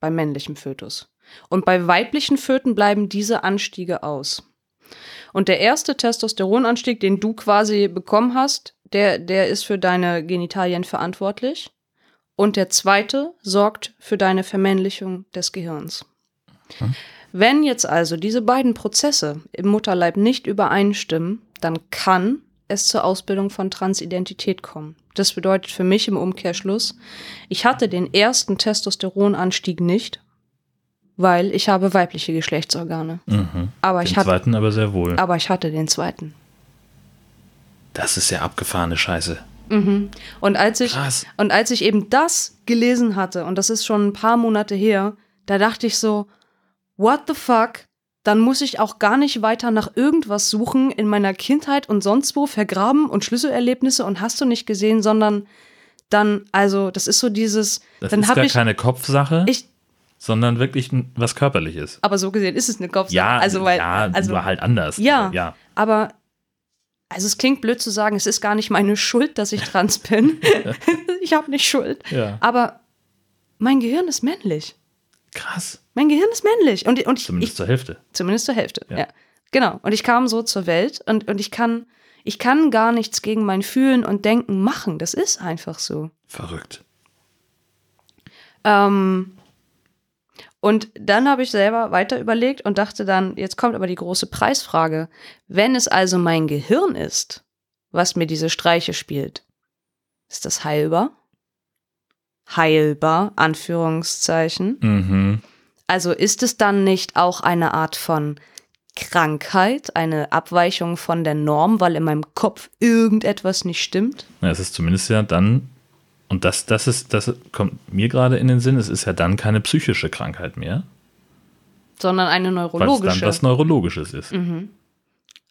Beim männlichen Fötus. Und bei weiblichen Föten bleiben diese Anstiege aus. Und der erste Testosteronanstieg, den du quasi bekommen hast, der, der ist für deine Genitalien verantwortlich. Und der zweite sorgt für deine Vermännlichung des Gehirns. Wenn jetzt also diese beiden Prozesse im Mutterleib nicht übereinstimmen, dann kann es zur Ausbildung von Transidentität kommen. Das bedeutet für mich im Umkehrschluss, ich hatte den ersten Testosteronanstieg nicht, weil ich habe weibliche Geschlechtsorgane. Mhm. Aber Den ich, hatte, zweiten aber sehr wohl. aber ich hatte den zweiten. Das ist ja abgefahrene Scheiße. Und als ich Krass. und als ich eben das gelesen hatte und das ist schon ein paar Monate her, da dachte ich so, what the fuck? Dann muss ich auch gar nicht weiter nach irgendwas suchen in meiner Kindheit und sonst wo vergraben und Schlüsselerlebnisse und hast du nicht gesehen, sondern dann also das ist so dieses Das dann ist gar ich keine Kopfsache, ich sondern wirklich was Körperliches. Aber so gesehen ist es eine Kopfsache. Ja, also, weil, ja also, nur halt anders. Ja, ja. aber also es klingt blöd zu sagen, es ist gar nicht meine Schuld, dass ich trans bin. ich habe nicht Schuld. Ja. Aber mein Gehirn ist männlich. Krass. Mein Gehirn ist männlich. Und, und ich, Zumindest ich, zur Hälfte. zumindest zur Hälfte. Ja. Ja. Genau. Und ich kam so zur Welt und, und ich kann, ich kann gar nichts gegen mein Fühlen und Denken machen. Das ist einfach so. Verrückt. Ähm, und dann habe ich selber weiter überlegt und dachte dann, jetzt kommt aber die große Preisfrage. Wenn es also mein Gehirn ist, was mir diese Streiche spielt, ist das heilbar? Heilbar, Anführungszeichen. Mhm. Also ist es dann nicht auch eine Art von Krankheit, eine Abweichung von der Norm, weil in meinem Kopf irgendetwas nicht stimmt? Ja, es ist zumindest ja dann, und das, das ist, das kommt mir gerade in den Sinn, es ist ja dann keine psychische Krankheit mehr, Sondern eine weil es neurologische. dann was Neurologisches ist. Mhm.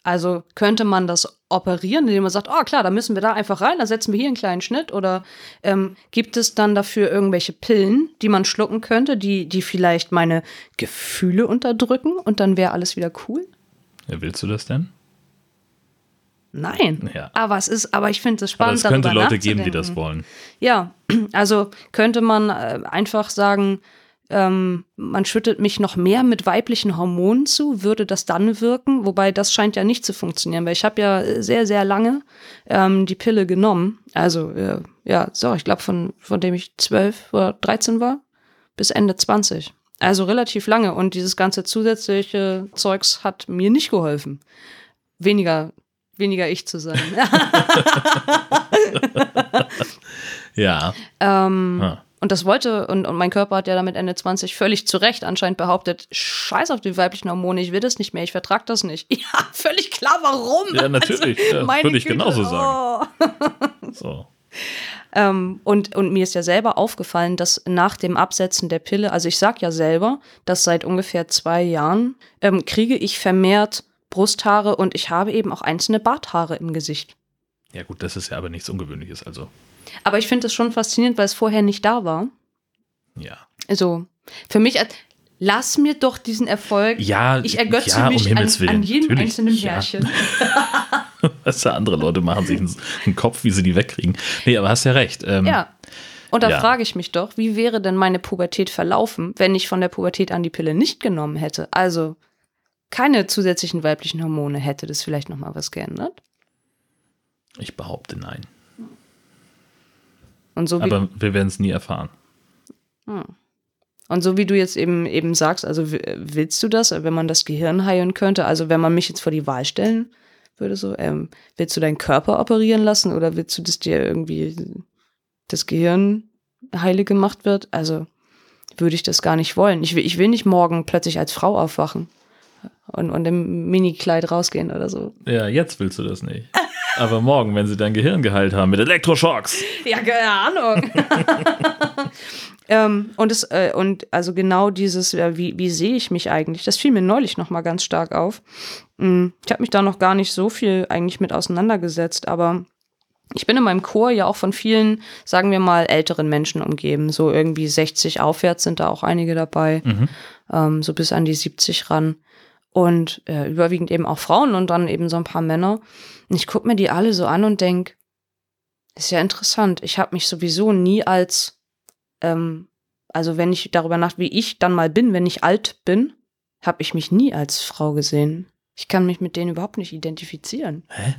Also könnte man das operieren, indem man sagt, oh klar, da müssen wir da einfach rein, da setzen wir hier einen kleinen Schnitt oder ähm, gibt es dann dafür irgendwelche Pillen, die man schlucken könnte, die, die vielleicht meine Gefühle unterdrücken und dann wäre alles wieder cool? Ja, willst du das denn? Nein. Ja. Aber es ist, aber ich finde es Aber spannend. es könnte Leute geben, die das wollen. Ja, also könnte man äh, einfach sagen, ähm, man schüttet mich noch mehr mit weiblichen Hormonen zu, würde das dann wirken? Wobei das scheint ja nicht zu funktionieren, weil ich habe ja sehr, sehr lange ähm, die Pille genommen. Also äh, ja, so, ich glaube von, von dem ich 12 oder 13 war bis Ende 20. Also relativ lange und dieses ganze zusätzliche Zeugs hat mir nicht geholfen. Weniger, weniger ich zu sein. Ja. ähm, Ah. Und das wollte, und, und mein Körper hat ja damit Ende 20 völlig zu Recht anscheinend behauptet, scheiß auf die weiblichen Hormone, ich will das nicht mehr, ich vertrag das nicht. Ja, völlig klar, warum? Ja, natürlich. Ja, meine würde ich Güte, genauso sagen. oh. So. Ähm, und, und mir ist ja selber aufgefallen, dass nach dem Absetzen der Pille, also ich sag ja selber, dass seit ungefähr zwei Jahren ähm, kriege ich vermehrt Brusthaare und ich habe eben auch einzelne Barthaare im Gesicht. Ja, gut, das ist ja aber nichts Ungewöhnliches. Also, Aber ich finde es schon faszinierend, weil es vorher nicht da war. ja. Also, für mich, lass mir doch diesen Erfolg. Ja, Ich ergötze ja, um mich Himmels an, an jedem Natürlich, einzelnen ja. Härchen. Weißt du, andere Leute machen sich einen, einen Kopf, wie sie die wegkriegen. Nee, aber hast ja recht. Ähm, Ja. Und da Ja. frage ich mich doch, wie wäre denn meine Pubertät verlaufen, wenn ich von der Pubertät an die Pille nicht genommen hätte? Also keine zusätzlichen weiblichen Hormone, hätte das vielleicht noch mal was geändert? Ich behaupte nein. Und so Aber wir werden es nie erfahren. und so wie du jetzt eben, eben sagst, also willst du das, wenn man das Gehirn heilen könnte? Also wenn man mich jetzt vor die Wahl stellen würde, so, ähm, willst du deinen Körper operieren lassen oder willst du, dass dir irgendwie das Gehirn heile gemacht wird? Also würde ich das gar nicht wollen. Ich will, ich will nicht morgen plötzlich als Frau aufwachen und, und im Minikleid rausgehen oder so. Ja, jetzt willst du das nicht. Aber morgen, wenn sie dein Gehirn geheilt haben mit Elektroschocks. Ja, keine Ahnung. ähm, und es, äh, und also genau dieses, äh, wie, wie sehe ich mich eigentlich? Das fiel mir neulich noch mal ganz stark auf. Mm, Ich habe mich da noch gar nicht so viel eigentlich mit auseinandergesetzt, aber ich bin in meinem Chor ja auch von vielen, sagen wir mal, älteren Menschen umgeben. So irgendwie 60 aufwärts sind da auch einige dabei, ähm, so bis an die 70 ran. Und äh, überwiegend eben auch Frauen und dann eben so ein paar Männer. Und ich gucke mir die alle so an und denk, ist ja interessant. Ich habe mich sowieso nie als, ähm, also wenn ich darüber nach, wie ich dann mal bin, wenn ich alt bin, habe ich mich nie als Frau gesehen. Ich kann mich mit denen überhaupt nicht identifizieren. Hä?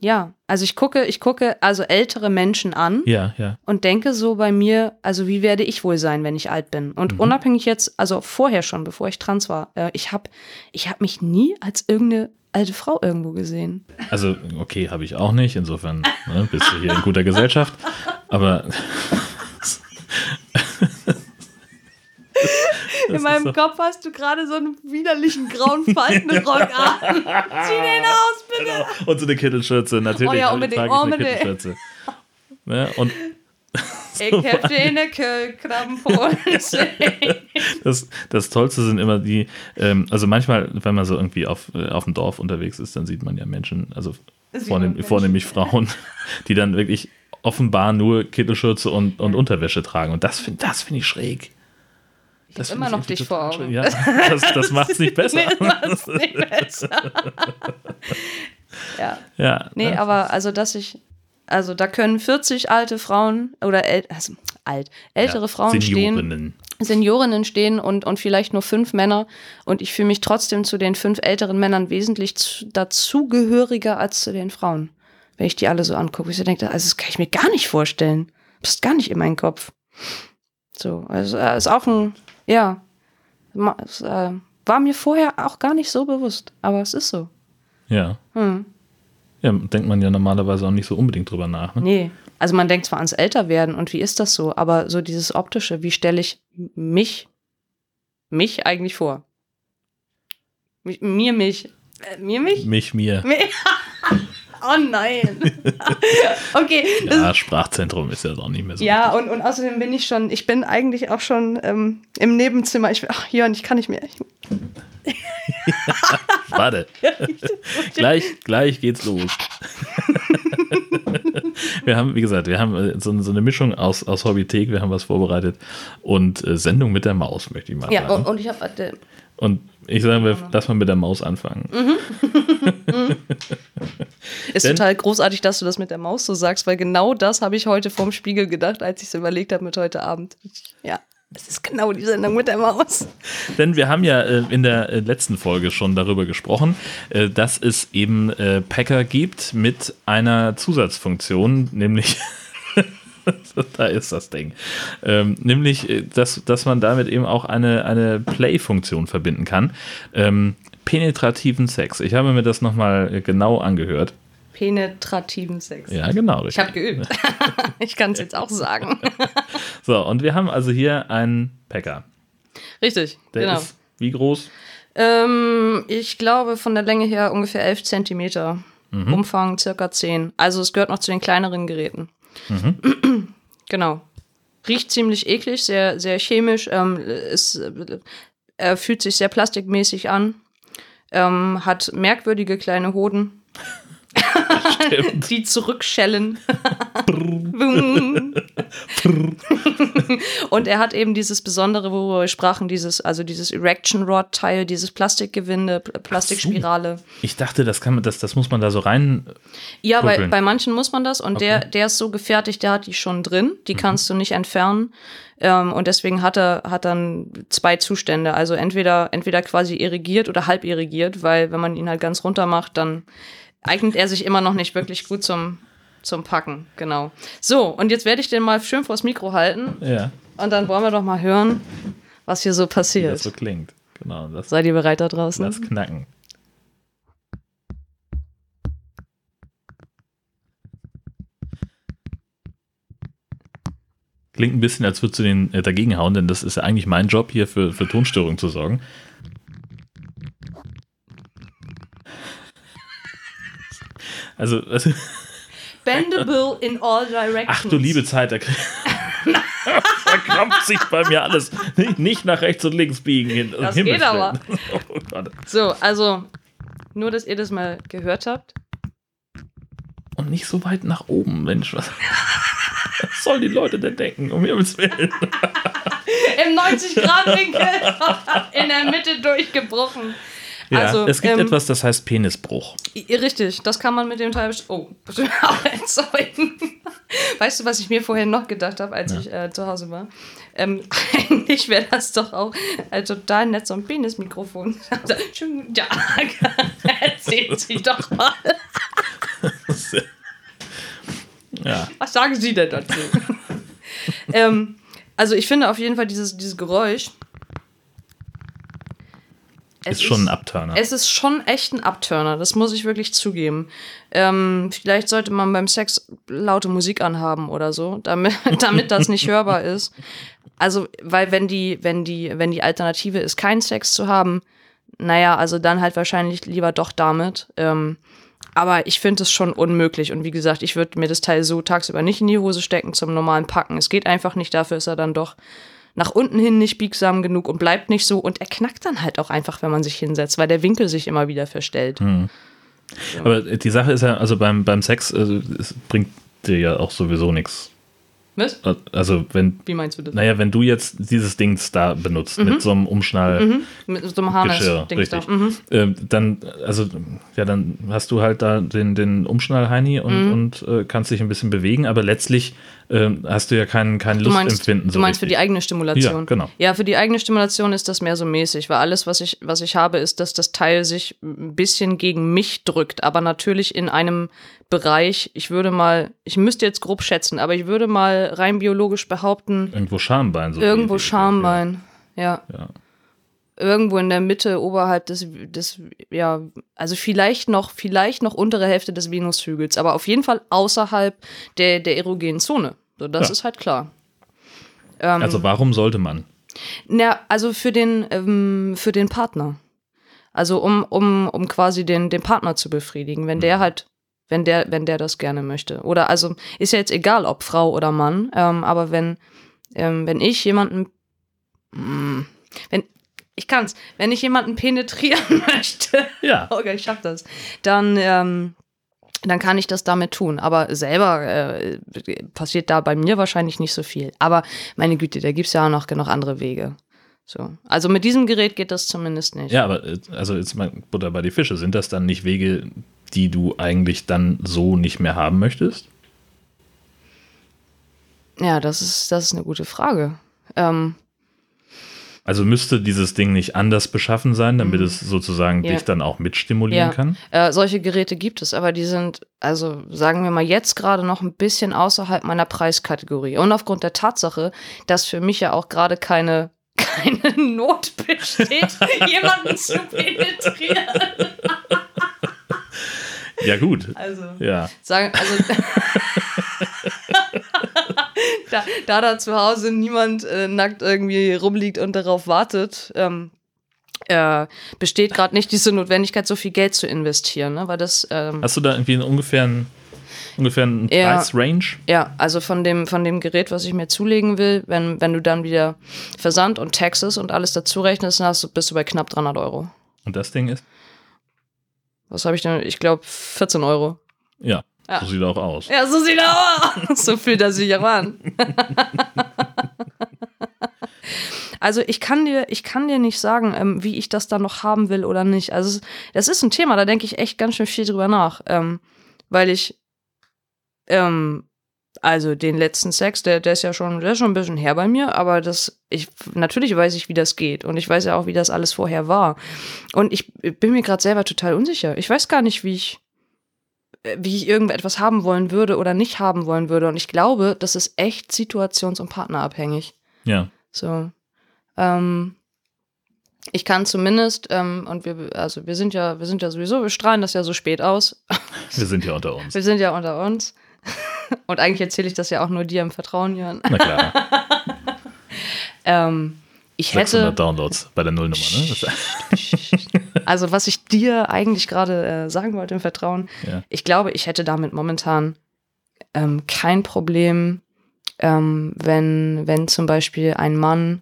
Ja, also ich gucke, ich gucke also ältere Menschen an Ja, ja. und denke so bei mir, also wie werde ich wohl sein, wenn ich alt bin? Und Mhm. unabhängig jetzt, also vorher schon, bevor ich trans war, äh, ich habe ich hab mich nie als irgendeine alte Frau irgendwo gesehen. Also, okay, habe ich auch nicht. Insofern ne, bist du hier in guter Gesellschaft. Aber In meinem so- Kopf hast du gerade so einen widerlichen grauen Faltenrock an. Zieh den aus, bitte. Genau. Und so eine Kittelschürze, natürlich. Oh ja, unbedingt, tragen eine. Kittelschürze. Ne? Und Ich hab dir eine Krabbenpolze. das, das Tollste sind immer die, ähm, also manchmal, wenn man so irgendwie auf, äh, auf dem Dorf unterwegs ist, dann sieht man ja Menschen, also vornehm, Menschen. vornehmlich Frauen, die dann wirklich offenbar nur Kittelschürze und, und Unterwäsche tragen. Und das finde das find ich schräg. Ich hab find immer noch dich vor Augen. Ja, das, das macht es nicht besser. Nee, macht's nicht besser. ja. ja, Nee, ne? aber also, dass ich, also da können 40 alte Frauen oder äl also, alt, ältere ja, Frauen stehen, Seniorinnen. Seniorinnen stehen und, und vielleicht nur fünf Männer und ich fühle mich trotzdem zu den fünf älteren Männern wesentlich zu, dazugehöriger als zu den Frauen. Wenn ich die alle so angucke, ich denke, also das kann ich mir gar nicht vorstellen. Passt gar nicht in meinen Kopf. So, also äh, ist auch ein, ja, es, äh, war mir vorher auch gar nicht so bewusst, aber es ist so. Ja. Hm. ja, denkt man ja normalerweise auch nicht so unbedingt drüber nach. Ne? Nee, also man denkt zwar ans Älterwerden und wie ist das so, aber so dieses optische, wie stelle ich mich, mich eigentlich vor? Mi- Mir mich. Äh, mir mich? Mich, mir. Oh nein. okay. das- Ja, Sprachzentrum ist ja auch nicht mehr so. Ja, und, und außerdem bin ich schon, ich bin eigentlich auch schon ähm, im Nebenzimmer. Ich, ach, Jörn, ich kann nicht mehr. Ich, Warte. gleich, gleich geht's los. wir haben, wie gesagt, wir haben äh, so, so eine Mischung aus, aus Hobbythek, wir haben was vorbereitet und äh, Sendung mit der Maus, möchte ich mal ja, sagen. und, und ich habe, äh, Und ich sage, wir, lass mal mit der Maus anfangen. ist Denn- total großartig, dass du das mit der Maus so sagst, weil genau das habe ich heute vorm Spiegel gedacht, als ich es überlegt habe mit heute Abend. Ja, es ist genau die Sendung mit der Maus. Denn wir haben ja äh, in der äh, letzten Folge schon darüber gesprochen, äh, dass es eben äh, Packer gibt mit einer Zusatzfunktion, nämlich da ist das Ding. Ähm, nämlich, äh, dass, dass man damit eben auch eine, eine Play-Funktion verbinden kann. Ähm, penetrativen Sex. Ich habe mir das nochmal genau angehört. Penetrativen Sex. Ja, genau. Ich habe geübt. ich kann es jetzt auch sagen. So, und wir haben also hier einen Packer. Richtig, Der genau. ist wie groß? Ähm, ich glaube von der Länge her ungefähr 11 Zentimeter. Umfang circa 10. Also es gehört noch zu den kleineren Geräten. genau. Riecht ziemlich eklig, sehr, sehr chemisch. Ähm, ist, äh, fühlt sich sehr plastikmäßig an. Ähm, hat merkwürdige kleine Hoden. Die zurückschellen. Und er hat eben dieses Besondere, worüber wir sprachen, dieses, also dieses Erection Rod Teil, dieses Plastikgewinde, Pl- Plastikspirale. Ich dachte, das, kann man, das, das muss man da so rein. Ja, bei, bei manchen muss man das und der, Okay. der ist so gefertigt, der hat die schon drin, die kannst du nicht entfernen. Ähm, und deswegen hat er hat dann zwei Zustände. Also entweder, entweder quasi irrigiert oder halb irrigiert, weil wenn man ihn halt ganz runter macht, dann eignet er sich immer noch nicht wirklich gut zum, zum Packen. Genau. So, und jetzt werde ich den mal schön vors Mikro halten Ja, und dann wollen wir doch mal hören, was hier so wie das passiert. so klingt. Genau, das, Seid ihr bereit da draußen? das Knacken. Klingt ein bisschen, als würdest du den äh, dagegen hauen, denn das ist ja eigentlich mein Job, hier für, für Tonstörungen zu sorgen. Also, also Bendable in all directions. ach du liebe Zeit, da, verkrampft sich bei mir alles. Nicht, nach rechts und links biegen. Hin, Das Himmels geht aber. Oh. So, also, nur, dass ihr das mal gehört habt. Und nicht so weit nach oben, Mensch. Was, was sollen die Leute denn denken? Um Himmels Willen. Im 90-Grad-Winkel in der Mitte durchgebrochen. Ja, also, es gibt ähm, etwas, das heißt Penisbruch. Richtig, das kann man mit dem Teil. Oh, erzeugen. Weißt du, was ich mir vorhin noch gedacht habe, als ich äh, zu Hause war? Ähm, eigentlich wäre das doch auch äh, total nett, so ein Penismikrofon. Tag. Erzählen Sie doch mal. Ja, Was sagen Sie denn dazu? ähm, also ich finde auf jeden Fall dieses, dieses Geräusch. Es ist schon ein Abturner. Es ist schon echt ein Abturner, das muss ich wirklich zugeben. Ähm, vielleicht sollte man beim Sex laute Musik anhaben oder so, damit, damit das nicht hörbar ist. Also, weil wenn die, wenn die, wenn die Alternative ist, keinen Sex zu haben, naja, also dann halt wahrscheinlich lieber doch damit. Ähm, aber ich finde es schon unmöglich. Und wie gesagt, ich würde mir das Teil so tagsüber nicht in die Hose stecken zum normalen Packen. Es geht einfach nicht, dafür ist er dann doch nach unten hin nicht biegsam genug und bleibt nicht so. Und er knackt dann halt auch einfach, wenn man sich hinsetzt, weil der Winkel sich immer wieder verstellt. Aber die Sache ist ja, also beim, beim Sex, also es bringt dir ja auch sowieso nichts Was? Also wenn, Wie meinst du das? naja, wenn du jetzt dieses Dings da benutzt mit so einem Umschnall. Mhm. Mit so einem Geschirr, Harness-Dings da. richtig. Mhm. Ähm, dann, also, ja, dann hast du halt da den, den Umschnall, Heini, und, Mhm. und äh, kannst dich ein bisschen bewegen, aber letztlich ähm, hast du ja kein, kein Du meinst, Lustempfinden. du meinst für die eigene Stimulation. Ja, genau. Ja, für die eigene Stimulation ist das mehr so mäßig, weil alles, was ich, was ich habe, ist, dass das Teil sich ein bisschen gegen mich drückt, aber natürlich in einem Bereich, ich würde mal, ich müsste jetzt grob schätzen, aber ich würde mal rein biologisch behaupten, Irgendwo Schambein. So irgendwo Schambein. Ja. Ja. Irgendwo in der Mitte, oberhalb des, des, ja, also vielleicht noch, vielleicht noch untere Hälfte des Venushügels, aber auf jeden Fall außerhalb der, der erogenen Zone. So, das Ja. ist halt klar. Ähm, Also warum sollte man? Na, also für den, ähm, für den Partner. Also um, um, um quasi den, den Partner zu befriedigen, wenn der halt, wenn der, wenn der das gerne möchte. Oder also ist ja jetzt egal, ob Frau oder Mann, ähm, aber wenn, ähm, wenn ich jemanden, mm, wenn, ich kann's, wenn ich jemanden penetrieren möchte, Ja. okay, ich schaff das, dann, ähm, dann kann ich das damit tun. Aber selber äh, passiert da bei mir wahrscheinlich nicht so viel. Aber meine Güte, da gibt's ja auch noch genug andere Wege. So. Also mit diesem Gerät geht das zumindest nicht. Ja, aber äh, also jetzt mal Butter bei die Fische. Sind das dann nicht Wege, die du eigentlich dann so nicht mehr haben möchtest? Ja, das ist, das ist eine gute Frage. Ähm, Also müsste dieses Ding nicht anders beschaffen sein, damit es sozusagen Mhm. Ja. dich dann auch mitstimulieren Ja. kann? Äh, solche Geräte gibt es, aber die sind, also sagen wir mal, jetzt gerade noch ein bisschen außerhalb meiner Preiskategorie. Und aufgrund der Tatsache, dass für mich ja auch gerade keine, keine Not besteht, jemanden zu penetrieren. Ja, gut. Also, Ja. sagen, also. da, da da zu Hause niemand äh, nackt irgendwie rumliegt und darauf wartet, ähm, äh, besteht gerade nicht diese Notwendigkeit, so viel Geld zu investieren, ne? Weil das, ähm, Hast du da irgendwie einen ungefähren, ungefähren Ja. Preisrange? ja, also von dem, von dem Gerät, was ich mir zulegen will, wenn, wenn du dann wieder Versand und Taxes und alles dazu rechnest, dann hast du, bist du bei knapp 300 Euro. Und das Ding ist? Was habe ich denn? Ich glaube 14 Euro. Ja. Ja. So sieht er auch aus. Ja, so sieht er aus. so fühlt er sich auch an. also ich kann dir, ich kann dir nicht sagen, ähm, wie ich das dann noch haben will oder nicht. Also das ist ein Thema, da denke ich echt ganz schön viel drüber nach, ähm, weil ich, ähm, also den letzten Sex, der, der ist ja schon, der ist schon ein bisschen her bei mir, aber das, ich, natürlich weiß ich, wie das geht und ich weiß ja auch, wie das alles vorher war. Und ich bin mir gerade selber total unsicher. Ich weiß gar nicht, wie ich, wie ich irgendetwas haben wollen würde oder nicht haben wollen würde. Und ich glaube, das ist echt situations- und partnerabhängig. Ja. So. Ähm, ich kann zumindest, ähm, und wir, also wir sind ja, wir sind ja sowieso, wir strahlen das ja so spät aus. Wir sind ja unter uns. Wir sind ja unter uns. Und eigentlich erzähle ich das ja auch nur dir im Vertrauen, Jörn. Na klar. Ähm, ich hätte, 600 Downloads bei der Nullnummer, ne? Also was ich dir eigentlich gerade äh, sagen wollte im Vertrauen, ja. ich glaube, ich hätte damit momentan ähm, kein Problem, ähm, wenn, wenn zum Beispiel ein Mann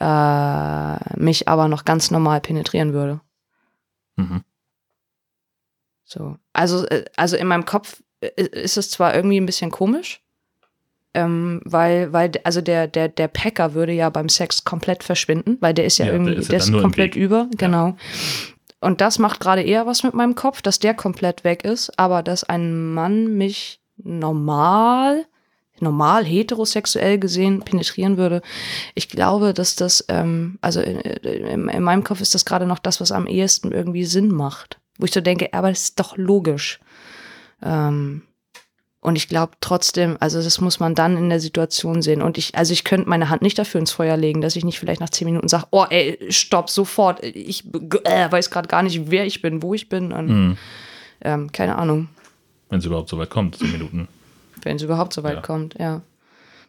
äh, mich aber noch ganz normal penetrieren würde. Mhm. So. Also, äh, also in meinem Kopf äh, ist es zwar irgendwie ein bisschen komisch, ähm, weil, weil, also der, der, der Packer würde ja beim Sex komplett verschwinden, weil der ist ja, Ja, der irgendwie, ist ja der ist nur im komplett über, genau. Und das macht gerade eher was mit meinem Kopf, dass der komplett weg ist, aber dass ein Mann mich normal, normal heterosexuell gesehen penetrieren würde. Ich glaube, dass das, ähm, also in, in, in meinem Kopf ist das gerade noch das, was am ehesten irgendwie Sinn macht. Wo ich so denke, aber das ist doch logisch. Ähm, und ich glaube trotzdem, also das muss man dann in der Situation sehen. Und ich, also ich könnte meine Hand nicht dafür ins Feuer legen, dass ich nicht vielleicht nach zehn Minuten sage, oh ey, stopp, sofort. Ich äh, weiß gerade gar nicht, wer ich bin, wo ich bin. Und, Mhm. ähm, keine Ahnung, Wenn es überhaupt so weit kommt, zehn Minuten. wenn es überhaupt so weit Ja. kommt, ja.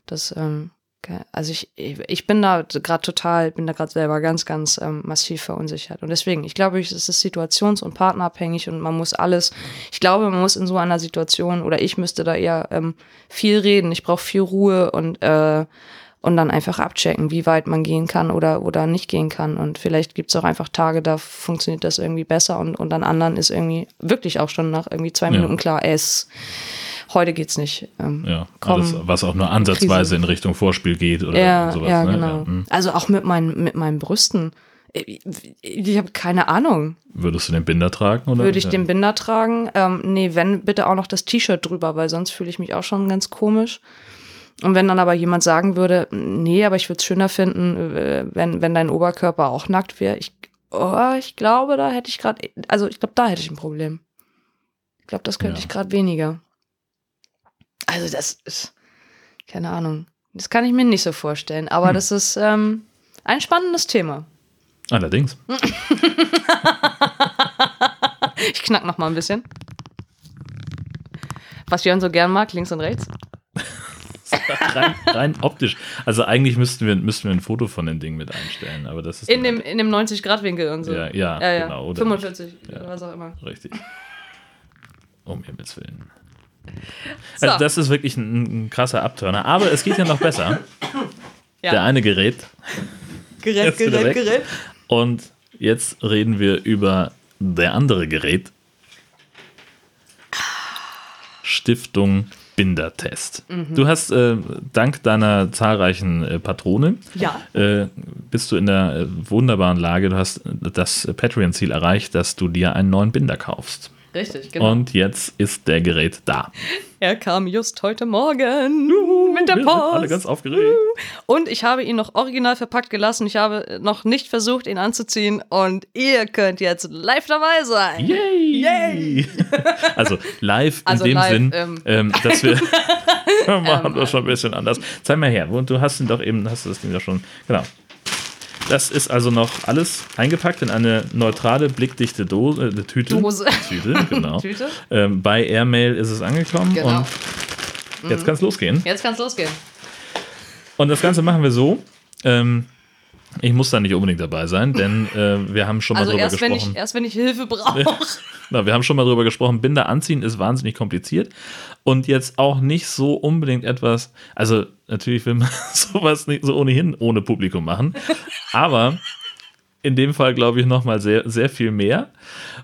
Das, ähm, ke- also ich, ich ich bin da gerade total, bin da gerade selber ganz, ganz ähm, massiv verunsichert. Und deswegen, ich glaube, es ist situations- und partnerabhängig und man muss alles, ich glaube, man muss in so einer Situation, oder ich müsste da eher ähm, viel reden, ich brauche viel Ruhe und, äh, und dann einfach abchecken, wie weit man gehen kann oder, oder nicht gehen kann. Und vielleicht gibt es auch einfach Tage, da funktioniert das irgendwie besser und, und an anderen ist irgendwie wirklich auch schon nach irgendwie zwei Ja. Minuten klar, es heute geht's nicht. Ähm, Ja, komm, alles, was auch nur ansatzweise Krise. in Richtung Vorspiel geht oder ja, sowas. ja, ne? genau. hm. also auch mit meinen, mit meinen Brüsten. Ich, ich habe keine Ahnung. Würdest du den Binder tragen? Oder? Würde ich ja. den Binder tragen? Ähm, nee, wenn, bitte auch noch das T-Shirt drüber, weil sonst fühle ich mich auch schon ganz komisch. Und wenn dann aber jemand sagen würde, nee, aber ich würde es schöner finden, äh, wenn, wenn dein Oberkörper auch nackt wäre, ich, oh, ich glaube, da hätte ich gerade, also ich glaube, da hätte ich ein Problem. Ich glaube, das könnte Ja. ich gerade weniger. Also das ist, keine Ahnung. Das kann ich mir nicht so vorstellen, aber Hm. das ist ähm, ein spannendes Thema. Allerdings. Ich knack noch mal ein bisschen. Was Jörn so gern mag, links und rechts. rein, rein optisch. Also eigentlich müssten wir, müssten wir ein Foto von dem Ding mit einstellen, aber das ist In dem, in dem 90-Grad-Winkel und so. Ja, ja, ja, ja. genau, oder 45, Ja. oder was auch immer. richtig. Um Himmels Willen. So. Also das ist wirklich ein, ein krasser Abturner. Aber es geht ja noch besser. Ja. Der eine gerät Gerät, Gerät. Gerät. und jetzt reden wir über der andere Gerät. Stiftung Bindertest. Mhm. Du hast äh, dank deiner zahlreichen äh, Patrone Ja. äh, bist du in der äh, wunderbaren Lage, du hast das Patreon-Ziel erreicht, dass du dir einen neuen Binder kaufst. Richtig, genau. Und jetzt ist der Gerät da. Er kam just heute Morgen mit der Wir sind Post. alle ganz aufgeregt. Und ich habe ihn noch original verpackt gelassen. Ich habe noch nicht versucht, ihn anzuziehen. Und ihr könnt jetzt live dabei sein. Yay! Yay! Also live Also in dem live, Sinn, ähm, ähm, dass wir wir machen das schon ein bisschen anders. Zeig mal her, und du hast ihn doch eben, hast du das Ding doch schon, genau. Das ist also noch alles eingepackt in eine neutrale, blickdichte Dose, äh, Tüte. Dose. Tüte, genau. Tüte. Ähm, bei Airmail ist es angekommen Genau. und jetzt kann es losgehen. Jetzt kann es losgehen. Und das Ganze machen wir so. Ähm, ich muss da nicht unbedingt dabei sein, denn äh, wir haben schon mal Also drüber erst wenn, gesprochen. ich, erst wenn ich Hilfe brauche. Na, wir haben schon mal drüber gesprochen, Binder anziehen ist wahnsinnig kompliziert und jetzt auch nicht so unbedingt etwas, also natürlich will man sowas nicht so ohnehin ohne Publikum machen, aber in dem Fall glaube ich noch mal sehr, sehr viel mehr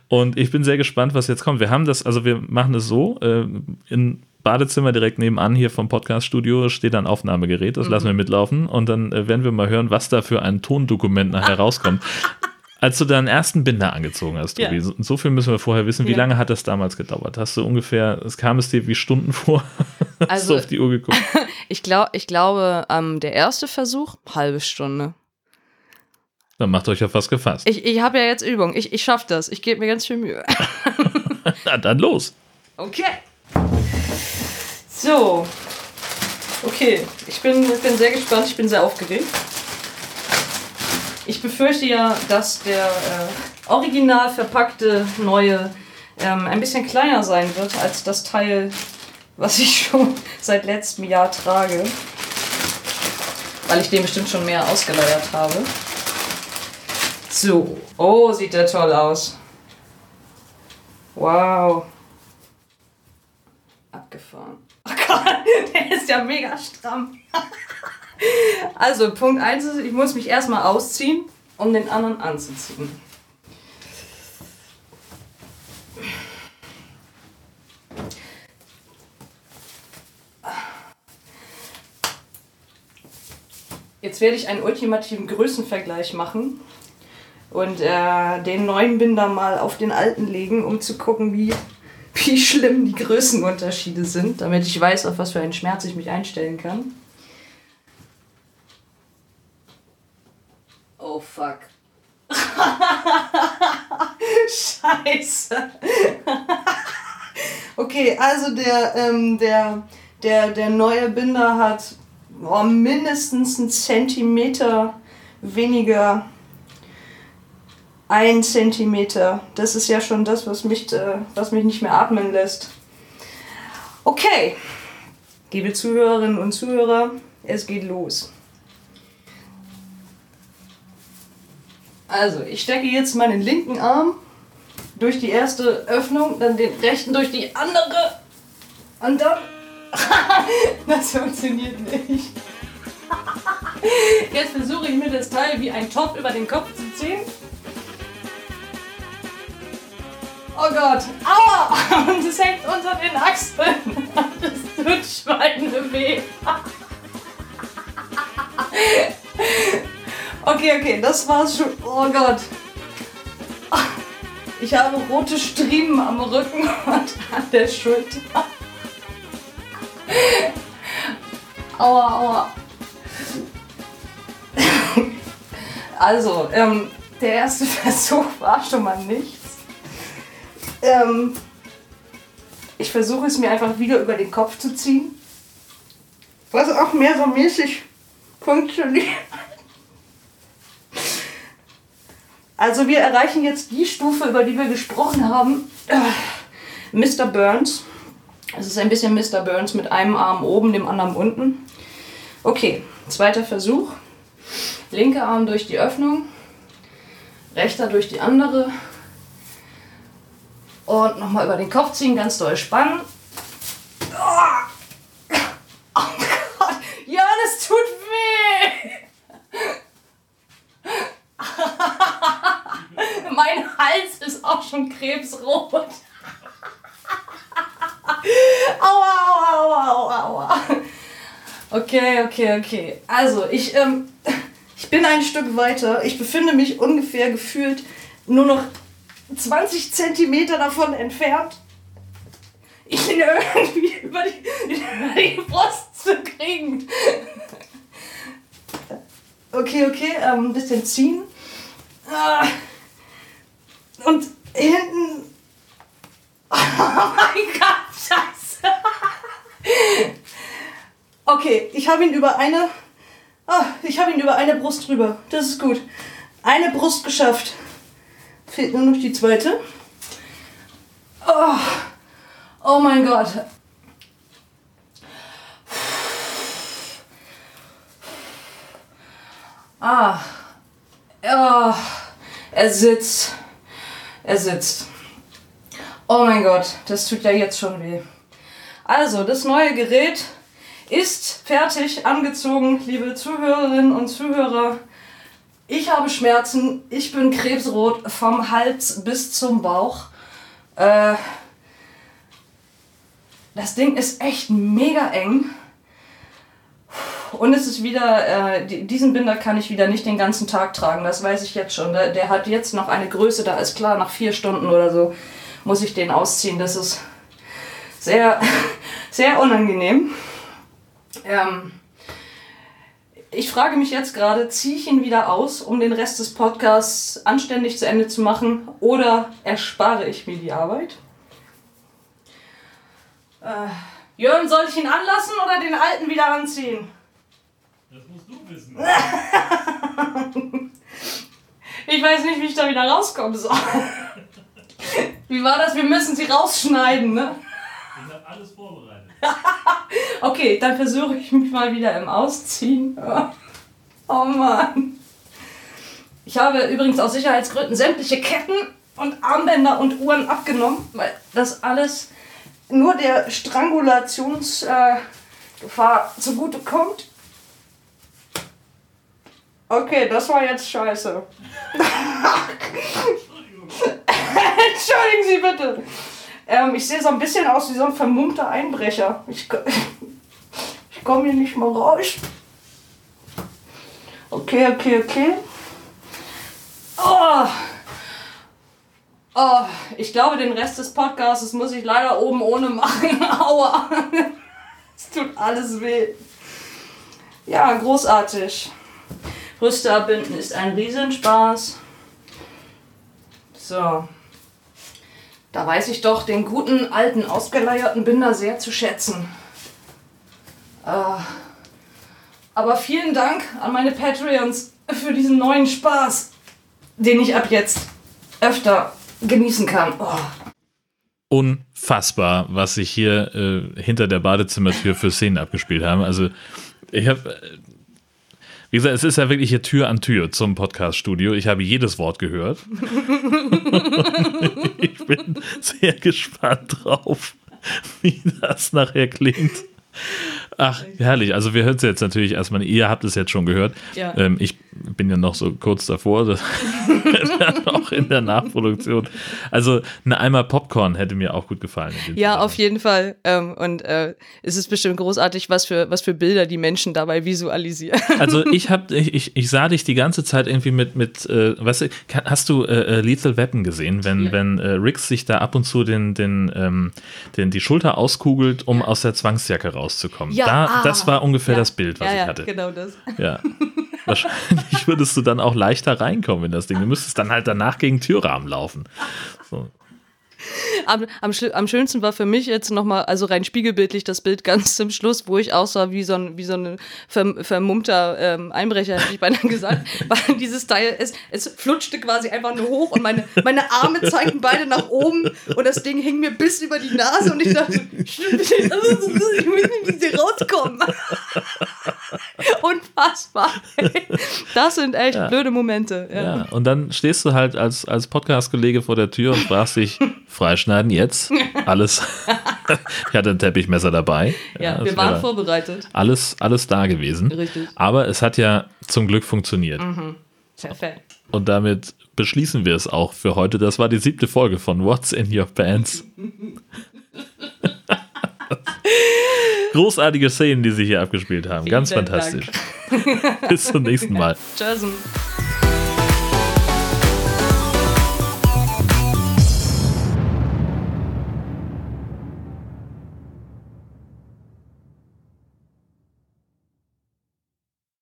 und ich bin sehr gespannt, was jetzt kommt. Wir haben das, also wir machen es so, äh, in Badezimmer direkt nebenan hier vom Podcaststudio steht ein Aufnahmegerät, das lassen wir mitlaufen und dann äh, werden wir mal hören, was da für ein Tondokument nachher rauskommt. Als du deinen ersten Binder angezogen hast, Tobi, Ja. so, so viel müssen wir vorher wissen. Wie Ja. lange hat das damals gedauert? Hast du ungefähr, es kam es dir wie Stunden vor? Hast Also- du auf die Uhr geguckt? Ich, glaub, ich glaube, ähm, der erste Versuch, halbe Stunde. Dann macht euch auf was gefasst. Ich, ich habe ja jetzt Übung. Ich, ich schaffe das. Ich gebe mir ganz viel Mühe. Na, dann los. Okay. So. Okay, ich bin, ich bin sehr gespannt, ich bin sehr aufgeregt. Ich befürchte ja, dass der äh, original verpackte neue ähm, ein bisschen kleiner sein wird als das Teil, was ich schon seit letztem Jahr trage. Weil ich den bestimmt schon mehr ausgeleiert habe. So. Oh, sieht der toll aus. Wow. Abgefahren. Der ist ja mega stramm. Also, Punkt 1 ist, ich muss mich erstmal ausziehen, um den anderen anzuziehen. Jetzt werde ich einen ultimativen Größenvergleich machen und äh, den neuen Binder mal auf den alten legen, um zu gucken, wie, wie schlimm die Größenunterschiede sind, damit ich weiß, auf was für einen Schmerz ich mich einstellen kann. Oh fuck. Scheiße. okay, also der, ähm, der, der, der neue Binder hat oh, mindestens einen Zentimeter weniger ein Zentimeter. Das ist ja schon das, was mich, äh, was mich nicht mehr atmen lässt. Okay, liebe Zuhörerinnen und Zuhörer, es geht los. Also, ich stecke jetzt meinen linken Arm durch die erste Öffnung, dann den rechten durch die andere und dann. das funktioniert nicht. Jetzt versuche ich mir das Teil wie ein Topf über den Kopf zu ziehen. Oh Gott, aua! Und es hängt unter den Achseln. Das tut Schweine weh. Okay, okay, das war's schon. Oh Gott. Ich habe rote Striemen am Rücken und an der Schulter. Aua, aua. Also, ähm, der erste Versuch war schon mal nichts. Ähm, ich versuche es mir einfach wieder über den Kopf zu ziehen. Was auch mehr so mäßig funktioniert. Also wir erreichen jetzt die Stufe, über die wir gesprochen haben. Äh, Mr. Burns. Es ist ein bisschen Mr. Burns mit einem Arm oben, dem anderen unten. Okay, zweiter Versuch. Linker Arm durch die Öffnung, rechter durch die andere. Und nochmal über den Kopf ziehen, ganz doll spannen. Oh, oh Gott, ja, das tut weh. mein Hals ist auch schon krebsrot. aua, aua, aua, aua, aua. Okay, okay, okay. Also, ich, ähm, ich bin ein Stück weiter. Ich befinde mich ungefähr gefühlt nur noch 20 Zentimeter davon entfernt. Ich ihn irgendwie über die, über die Brust zu kriegen. Okay, okay, ähm, ein bisschen ziehen. Ah. Und hinten. Oh mein Gott, scheiße. Okay, ich habe ihn über eine. Oh, ich habe ihn über eine Brust drüber. Das ist gut. Eine Brust geschafft. Fehlt nur noch die zweite. Oh, oh mein Gott. Ah. Oh. Er sitzt. Er sitzt. Oh mein Gott, das tut ja jetzt schon weh. Also, das neue Gerät ist fertig angezogen, liebe Zuhörerinnen und Zuhörer. Ich habe Schmerzen, ich bin krebsrot vom Hals bis zum Bauch. Äh, das Ding ist echt mega eng. Und es ist wieder, äh, diesen Binder kann ich wieder nicht den ganzen Tag tragen, das weiß ich jetzt schon. Der, der hat jetzt noch eine Größe, da ist klar, nach vier Stunden oder so muss ich den ausziehen. Das ist sehr, sehr unangenehm. Ähm, ich frage mich jetzt gerade, ziehe ich ihn wieder aus, um den Rest des Podcasts anständig zu Ende zu machen, oder erspare ich mir die Arbeit? Äh, Jörn, soll ich ihn anlassen oder den alten wieder anziehen? Das musst du wissen. ich weiß nicht, wie ich da wieder rauskommen soll. Wie war das? Wir müssen sie rausschneiden, ne? Ich habe alles vorbereitet. okay, dann versuche ich mich mal wieder im Ausziehen. Oh Mann. Ich habe übrigens aus Sicherheitsgründen sämtliche Ketten und Armbänder und Uhren abgenommen, weil das alles nur der Strangulationsgefahr äh, zugute kommt. Okay, das war jetzt scheiße. Entschuldigen Sie bitte. Ähm, ich sehe so ein bisschen aus wie so ein vermummter Einbrecher. Ich, ich komme hier nicht mal raus. Okay, okay, okay. Oh. Oh, ich glaube, den Rest des Podcasts muss ich leider oben ohne machen. Aua. Es tut alles weh. Ja, großartig. Brüste abbinden ist ein Riesenspaß. So. Da weiß ich doch den guten, alten, ausgeleierten Binder sehr zu schätzen. Äh, aber vielen Dank an meine Patreons für diesen neuen Spaß, den ich ab jetzt öfter genießen kann. Oh. Unfassbar, was sich hier äh, hinter der Badezimmertür für Szenen abgespielt haben. Also, ich habe äh, wie gesagt, es ist ja wirklich hier Tür an Tür zum Podcast-Studio. Ich habe jedes Wort gehört. ich bin sehr gespannt drauf, wie das nachher klingt. Ach, herrlich. Also wir hören es jetzt natürlich erstmal, ihr habt es jetzt schon gehört. Ja. Ähm, ich bin ja noch so kurz davor, das auch in der Nachproduktion. Also eine Eimer Popcorn hätte mir auch gut gefallen. Ja, Zusammenhang. auf jeden Fall. Ähm, und äh, es ist bestimmt großartig, was für, was für Bilder die Menschen dabei visualisieren. Also ich hab, ich, ich, ich sah dich die ganze Zeit irgendwie mit, mit äh, weißt du, hast du äh, äh, Lethal Weapon gesehen, wenn, Ja. wenn äh, Riggs sich da ab und zu den, den, ähm, den, die Schulter auskugelt, um aus der Zwangsjacke rauszukommen. Ja, da, ah. das war ungefähr Ja. das Bild, was ich hatte. genau das. Ja. Wahrscheinlich würdest du dann auch leichter reinkommen in das Ding. Du müsstest dann halt danach gegen Türrahmen laufen. So. Am, am, am schönsten war für mich jetzt nochmal, also rein spiegelbildlich, das Bild ganz zum Schluss, wo ich aussah wie so ein, wie so ein verm vermummter ähm, Einbrecher, hätte ich beinahe gesagt. Weil dieses Teil, es, es flutschte quasi einfach nur hoch und meine, meine Arme zeigten beide nach oben und das Ding hing mir bis über die Nase und ich dachte, ich muss nicht rauskommen. Unfassbar. Das sind echt Ja. blöde Momente. Ja. Ja, und dann stehst du halt als, als Podcast-Kollege vor der Tür und fragst dich, freischneiden jetzt? Alles. ich hatte ein Teppichmesser dabei. Ja, das wir waren vorbereitet. alles, alles da gewesen. Richtig. Aber es hat ja zum Glück funktioniert. Perfekt. Und damit beschließen wir es auch für heute. Das war die siebte Folge von What's in Your Pants. Großartige Szenen, die sich hier abgespielt haben. Ganz Vielen fantastisch. Bis zum nächsten Mal. Tschüss.